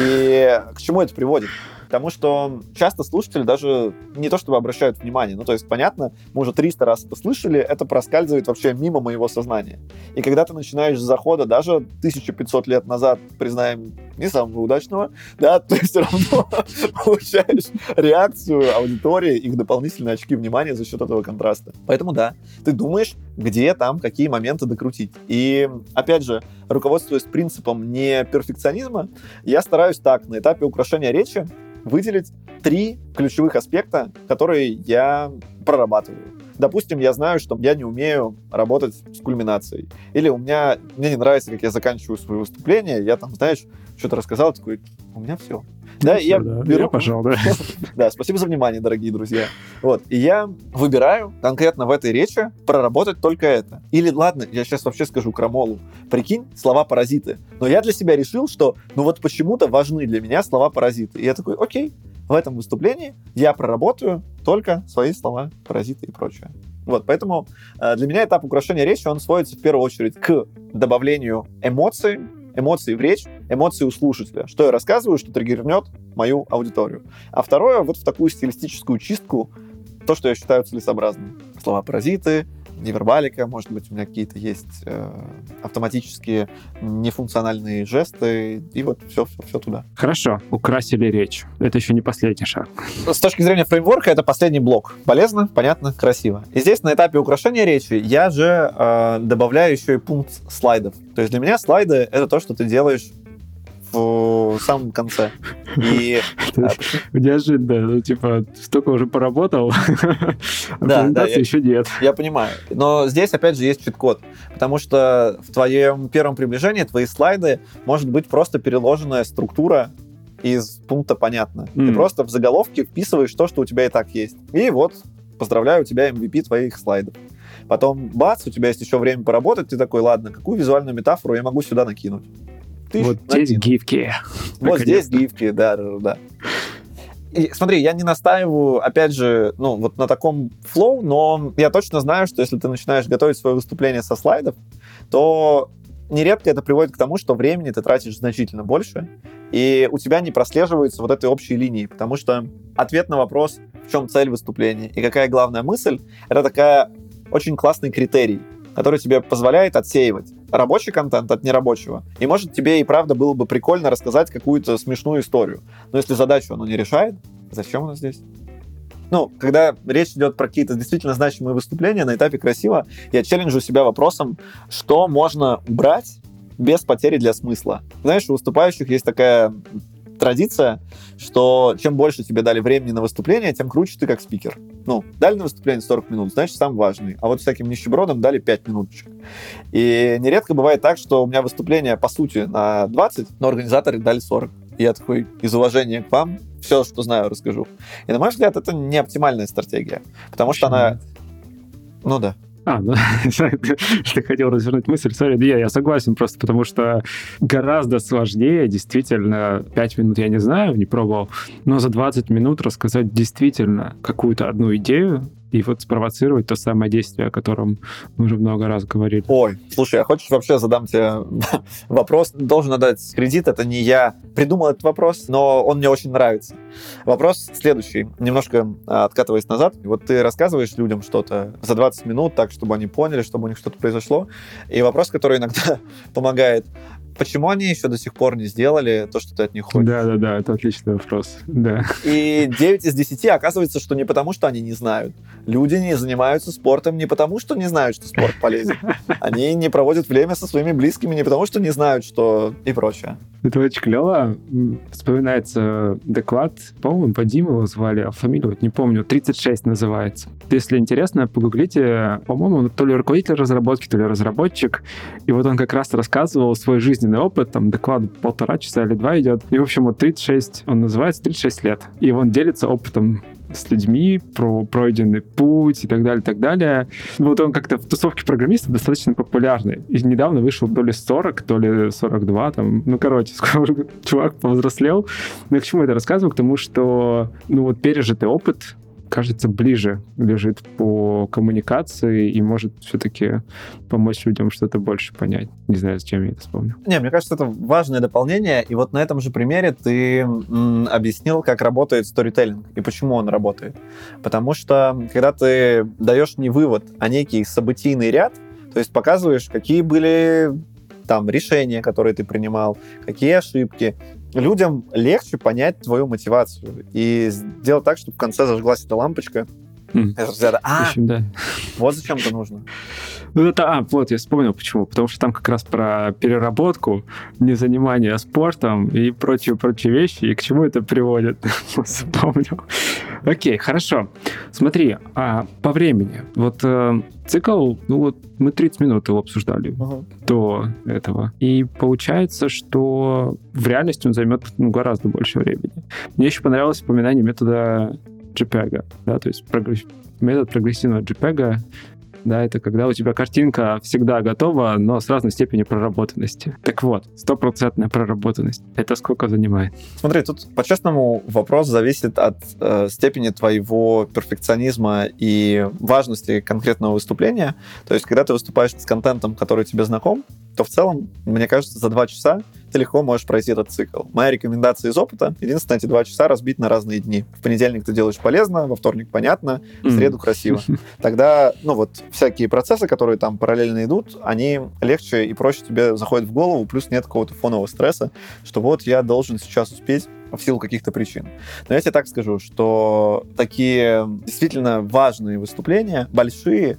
И к чему это приводит? Потому что часто слушатели даже не то чтобы обращают внимание, ну то есть понятно, мы уже 300 раз это слышали, это проскальзывает вообще мимо моего сознания. И когда ты начинаешь с захода даже 1500 лет назад, признаем, не самого удачного, да, ты все равно получаешь реакцию аудитории, их дополнительные очки внимания за счет этого контраста. Поэтому да, ты думаешь, где там какие моменты докрутить. И опять же, руководствуясь принципом не перфекционизма, я стараюсь так, на этапе украшения речи выделить три ключевых аспекта, которые я прорабатываю. Допустим, я знаю, что я не умею работать с кульминацией. Или у меня, мне не нравится, как я заканчиваю свое выступление, я там, знаешь, что-то рассказал, такой, у меня все. Да, и я да, беру... я пожал, да. Да, спасибо за внимание, дорогие друзья. Вот, и я выбираю конкретно в этой речи проработать только это. Или, ладно, я сейчас вообще скажу крамолу. Прикинь, слова-паразиты. Но я для себя решил, что, ну вот почему-то важны для меня слова-паразиты. И я такой, окей, в этом выступлении я проработаю только свои слова, паразиты и прочее. Вот, поэтому э, для меня этап украшения речи, он сводится в первую очередь к добавлению эмоций, эмоций в речь, эмоции у слушателя. Что я рассказываю, что триггернет мою аудиторию. А второе, вот в такую стилистическую чистку, то, что я считаю целесообразным. Слова-паразиты, невербалика, может быть, у меня какие-то есть э, автоматические нефункциональные жесты, и вот все, все, все туда. Хорошо, украсили речь. Это еще не последний шаг. С точки зрения фреймворка, это последний блок. Полезно, понятно, красиво. И здесь на этапе украшения речи я же э, добавляю еще и пункт слайдов. То есть для меня слайды — это то, что ты делаешь в самом конце. И Неожиданно, ну, типа, столько уже поработал, Да, да, я- еще нет. Я понимаю. Но здесь, опять же, есть чит-код. Потому что в твоем первом приближении твои слайды может быть просто переложенная структура из пункта «понятно». Ты Мгм. просто в заголовке вписываешь то, что у тебя и так есть. И вот, поздравляю, у тебя MVP твоих слайдов. Потом, бац, у тебя есть еще время поработать, ты такой, ладно, какую визуальную метафору я могу сюда накинуть? Ты Вот здесь гифки. Вот здесь гифки, да, да, да. И, смотри, я не настаиваю, опять же, ну, вот на таком флоу, но я точно знаю, что если ты начинаешь готовить свое выступление со слайдов, то нередко это приводит к тому, что времени ты тратишь значительно больше, и у тебя не прослеживается вот этой общей линии, потому что ответ на вопрос, в чем цель выступления и какая главная мысль, это такая очень классный критерий, который тебе позволяет отсеивать рабочий контент от нерабочего. И может тебе и правда было бы прикольно рассказать какую-то смешную историю. Но если задачу оно не решает, зачем оно здесь? Ну, когда речь идет про какие-то действительно значимые выступления на этапе красиво, я челленджу себя вопросом, что можно убрать без потери для смысла. Знаешь, у выступающих есть такая традиция, что чем больше тебе дали времени на выступление, тем круче ты как спикер. Ну, дали на выступление 40 минут, значит, сам важный. А вот всяким нищебродам дали 5 минуточек. И нередко бывает так, что у меня выступление, по сути, на 20, но организаторы дали 40. И я такой, из уважения к вам, все, что знаю, расскажу. И, на мой взгляд, это не оптимальная стратегия. Потому что она... Ну да. А, ну, ты хотел развернуть мысль, сори, я, я согласен просто, потому что гораздо сложнее, действительно, 5 минут я не знаю, не пробовал, но за 20 минут рассказать действительно какую-то одну идею, и вот спровоцировать то самое действие, о котором мы уже много раз говорили. Ой, слушай, а хочешь вообще задам тебе вопрос? Должен отдать кредит, это не я придумал этот вопрос, но он мне очень нравится. Вопрос следующий, немножко а, откатываясь назад. Вот ты рассказываешь людям что-то за 20 минут, так, чтобы они поняли, чтобы у них что-то произошло. И вопрос, который иногда помогает, почему они еще до сих пор не сделали то, что ты от них хочешь? Да-да-да, это отличный вопрос, да. И 9 из 10 оказывается, что не потому, что они не знают. Люди не занимаются спортом не потому, что не знают, что спорт полезен. Они не проводят время со своими близкими не потому, что не знают, что и прочее. Это очень клево. Вспоминается доклад, по-моему, по Диму его звали, а фамилию вот не помню, 36 называется. Если интересно, погуглите, по-моему, то ли руководитель разработки, то ли разработчик, и вот он как раз рассказывал свой жизненный опыт, там доклад полтора часа или два идет, и, в общем, вот 36, он называется 36 лет, и он делится опытом с людьми, про пройденный путь и так далее, и так далее. Вот он как-то в тусовке программистов достаточно популярный. И недавно вышел то ли 40, то ли 42, там, ну, короче, скоро чувак повзрослел. Но я к чему это рассказываю? К тому, что, ну, вот пережитый опыт кажется, ближе лежит по коммуникации и может все-таки помочь людям что-то больше понять. Не знаю, зачем я это вспомнил. Не, мне кажется, это важное дополнение. И вот на этом же примере ты м, объяснил, как работает сторителлинг и почему он работает. Потому что, когда ты даешь не вывод, а некий событийный ряд, то есть показываешь, какие были там решения, которые ты принимал, какие ошибки, людям легче понять твою мотивацию и сделать так, чтобы в конце зажглась эта лампочка. Mm. А, общем, да. вот зачем это нужно. Ну, это, а, вот, я вспомнил почему. Потому что там как раз про переработку, незанимание спортом и прочие-прочие вещи, и к чему это приводит. Вспомнил. Окей, хорошо. Смотри, а, по времени. Вот э, цикл, ну вот мы 30 минут его обсуждали uh-huh. до этого. И получается, что в реальности он займет ну, гораздо больше времени. Мне еще понравилось упоминание метода JPEG, да, то есть прогресс... метод прогрессивного JPEG, да, это когда у тебя картинка всегда готова, но с разной степенью проработанности. Так вот, стопроцентная проработанность. Это сколько занимает? Смотри, тут по-честному вопрос зависит от э, степени твоего перфекционизма и важности конкретного выступления. То есть, когда ты выступаешь с контентом, который тебе знаком, то в целом, мне кажется, за два часа ты легко можешь пройти этот цикл. Моя рекомендация из опыта — единственное, эти два часа разбить на разные дни. В понедельник ты делаешь полезно, во вторник понятно, в среду красиво. Тогда, ну вот, всякие процессы, которые там параллельно идут, они легче и проще тебе заходят в голову, плюс нет какого-то фонового стресса, что вот я должен сейчас успеть в силу каких-то причин. Но я тебе так скажу, что такие действительно важные выступления, большие,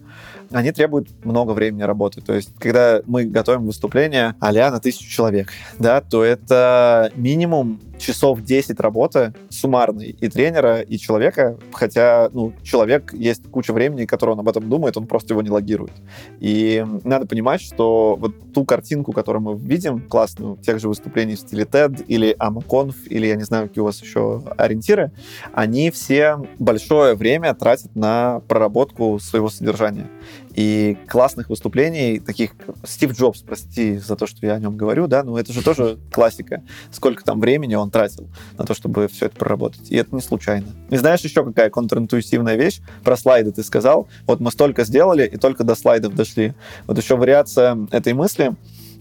они требуют много времени работы. То есть, когда мы готовим выступление а на тысячу человек, да, то это минимум часов 10 работы суммарной и тренера, и человека, хотя, ну, человек есть куча времени, которое он об этом думает, он просто его не логирует. И надо понимать, что вот ту картинку, которую мы видим, классную, тех же выступлений в стиле TED или AmaConf, или, я не знаю, какие у вас еще ориентиры, они все большое время тратят на проработку своего содержания. И классных выступлений, таких Стив Джобс, прости за то, что я о нем говорю, да, но это же тоже классика. Сколько там времени он тратил на то, чтобы все это проработать. И это не случайно. И знаешь еще какая контринтуитивная вещь? Про слайды ты сказал. Вот мы столько сделали, и только до слайдов дошли. Вот еще вариация этой мысли,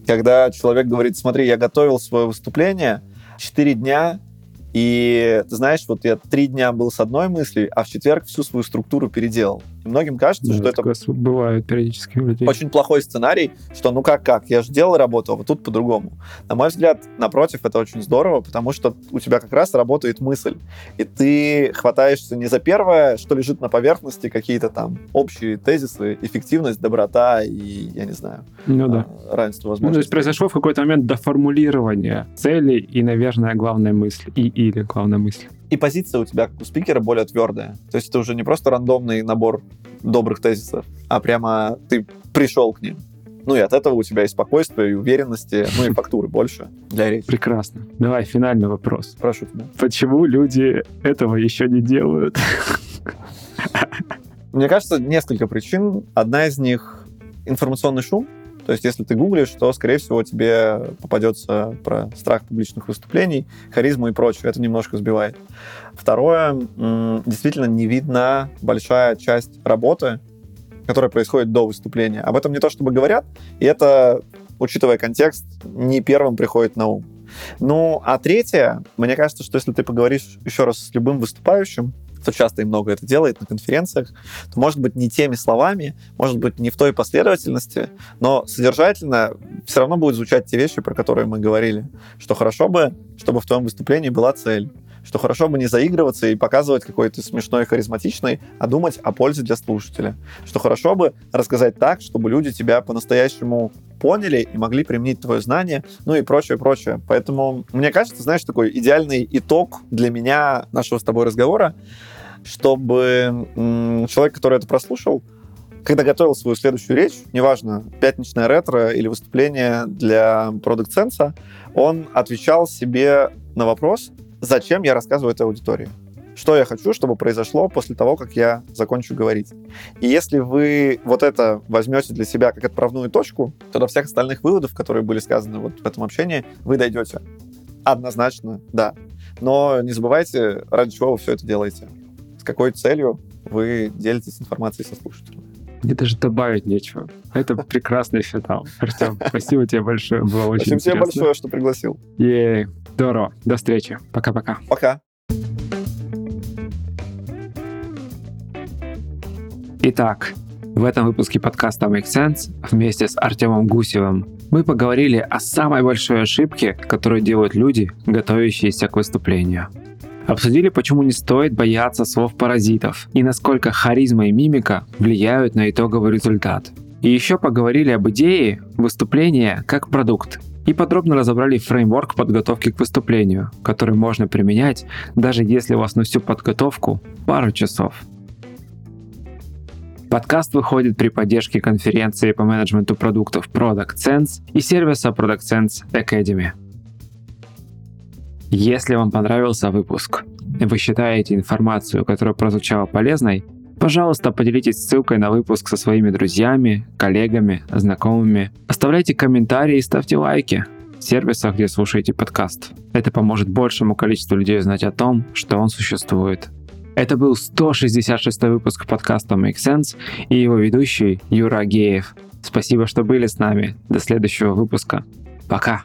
когда человек говорит, смотри, я готовил свое выступление 4 дня, и ты знаешь, вот я три дня был с одной мыслью, а в четверг всю свою структуру переделал. Многим кажется, да, что это бывает периодически у людей. очень плохой сценарий, что ну как как, я же делал работу, а вот тут по-другому. На мой взгляд, напротив, это очень здорово, потому что у тебя как раз работает мысль, и ты хватаешься не за первое, что лежит на поверхности, какие-то там общие тезисы, эффективность, доброта и, я не знаю, ну, да. А, равенство возможностей. Ну, то есть произошло в какой-то момент доформулирование цели и, наверное, главная мысль, и или главная мысль и позиция у тебя, как у спикера, более твердая. То есть это уже не просто рандомный набор добрых тезисов, а прямо ты пришел к ним. Ну и от этого у тебя и спокойствие, и уверенности, ну и фактуры больше для речи. Прекрасно. Давай, финальный вопрос. Прошу тебя. Почему люди этого еще не делают? Мне кажется, несколько причин. Одна из них — информационный шум. То есть, если ты гуглишь, то, скорее всего, тебе попадется про страх публичных выступлений, харизму и прочее. Это немножко сбивает. Второе, действительно не видна большая часть работы, которая происходит до выступления. Об этом не то чтобы говорят, и это, учитывая контекст, не первым приходит на ум. Ну, а третье, мне кажется, что если ты поговоришь еще раз с любым выступающим, кто часто и много это делает на конференциях, то, может быть, не теми словами, может быть, не в той последовательности, но содержательно все равно будут звучать те вещи, про которые мы говорили. Что хорошо бы, чтобы в твоем выступлении была цель, что хорошо бы не заигрываться и показывать какой-то смешной харизматичный, а думать о пользе для слушателя. Что хорошо бы рассказать так, чтобы люди тебя по-настоящему поняли и могли применить твое знание, ну и прочее, прочее. Поэтому, мне кажется, знаешь, такой идеальный итог для меня нашего с тобой разговора, чтобы человек, который это прослушал, когда готовил свою следующую речь, неважно, пятничное ретро или выступление для Product Sense, он отвечал себе на вопрос, зачем я рассказываю этой аудитории что я хочу, чтобы произошло после того, как я закончу говорить. И если вы вот это возьмете для себя как отправную точку, то до всех остальных выводов, которые были сказаны вот в этом общении, вы дойдете. Однозначно, да. Но не забывайте, ради чего вы все это делаете. Какой целью вы делитесь информацией со слушателями. Мне даже добавить нечего. Это прекрасный финал. Артем, спасибо тебе большое. Было очень Спасибо тебе большое, что пригласил. Ей, здорово. До встречи. Пока-пока. Пока. Итак, в этом выпуске подкаста Make Sense вместе с Артемом Гусевым мы поговорили о самой большой ошибке, которую делают люди, готовящиеся к выступлению. Обсудили, почему не стоит бояться слов-паразитов и насколько харизма и мимика влияют на итоговый результат. И еще поговорили об идее выступления как продукт и подробно разобрали фреймворк подготовки к выступлению, который можно применять, даже если у вас на всю подготовку пару часов. Подкаст выходит при поддержке конференции по менеджменту продуктов Product Sense и сервиса Product Sense Academy. Если вам понравился выпуск, вы считаете информацию, которая прозвучала полезной, пожалуйста, поделитесь ссылкой на выпуск со своими друзьями, коллегами, знакомыми. Оставляйте комментарии и ставьте лайки в сервисах, где слушаете подкаст. Это поможет большему количеству людей узнать о том, что он существует. Это был 166 выпуск подкаста Make Sense и его ведущий Юра Геев. Спасибо, что были с нами. До следующего выпуска. Пока.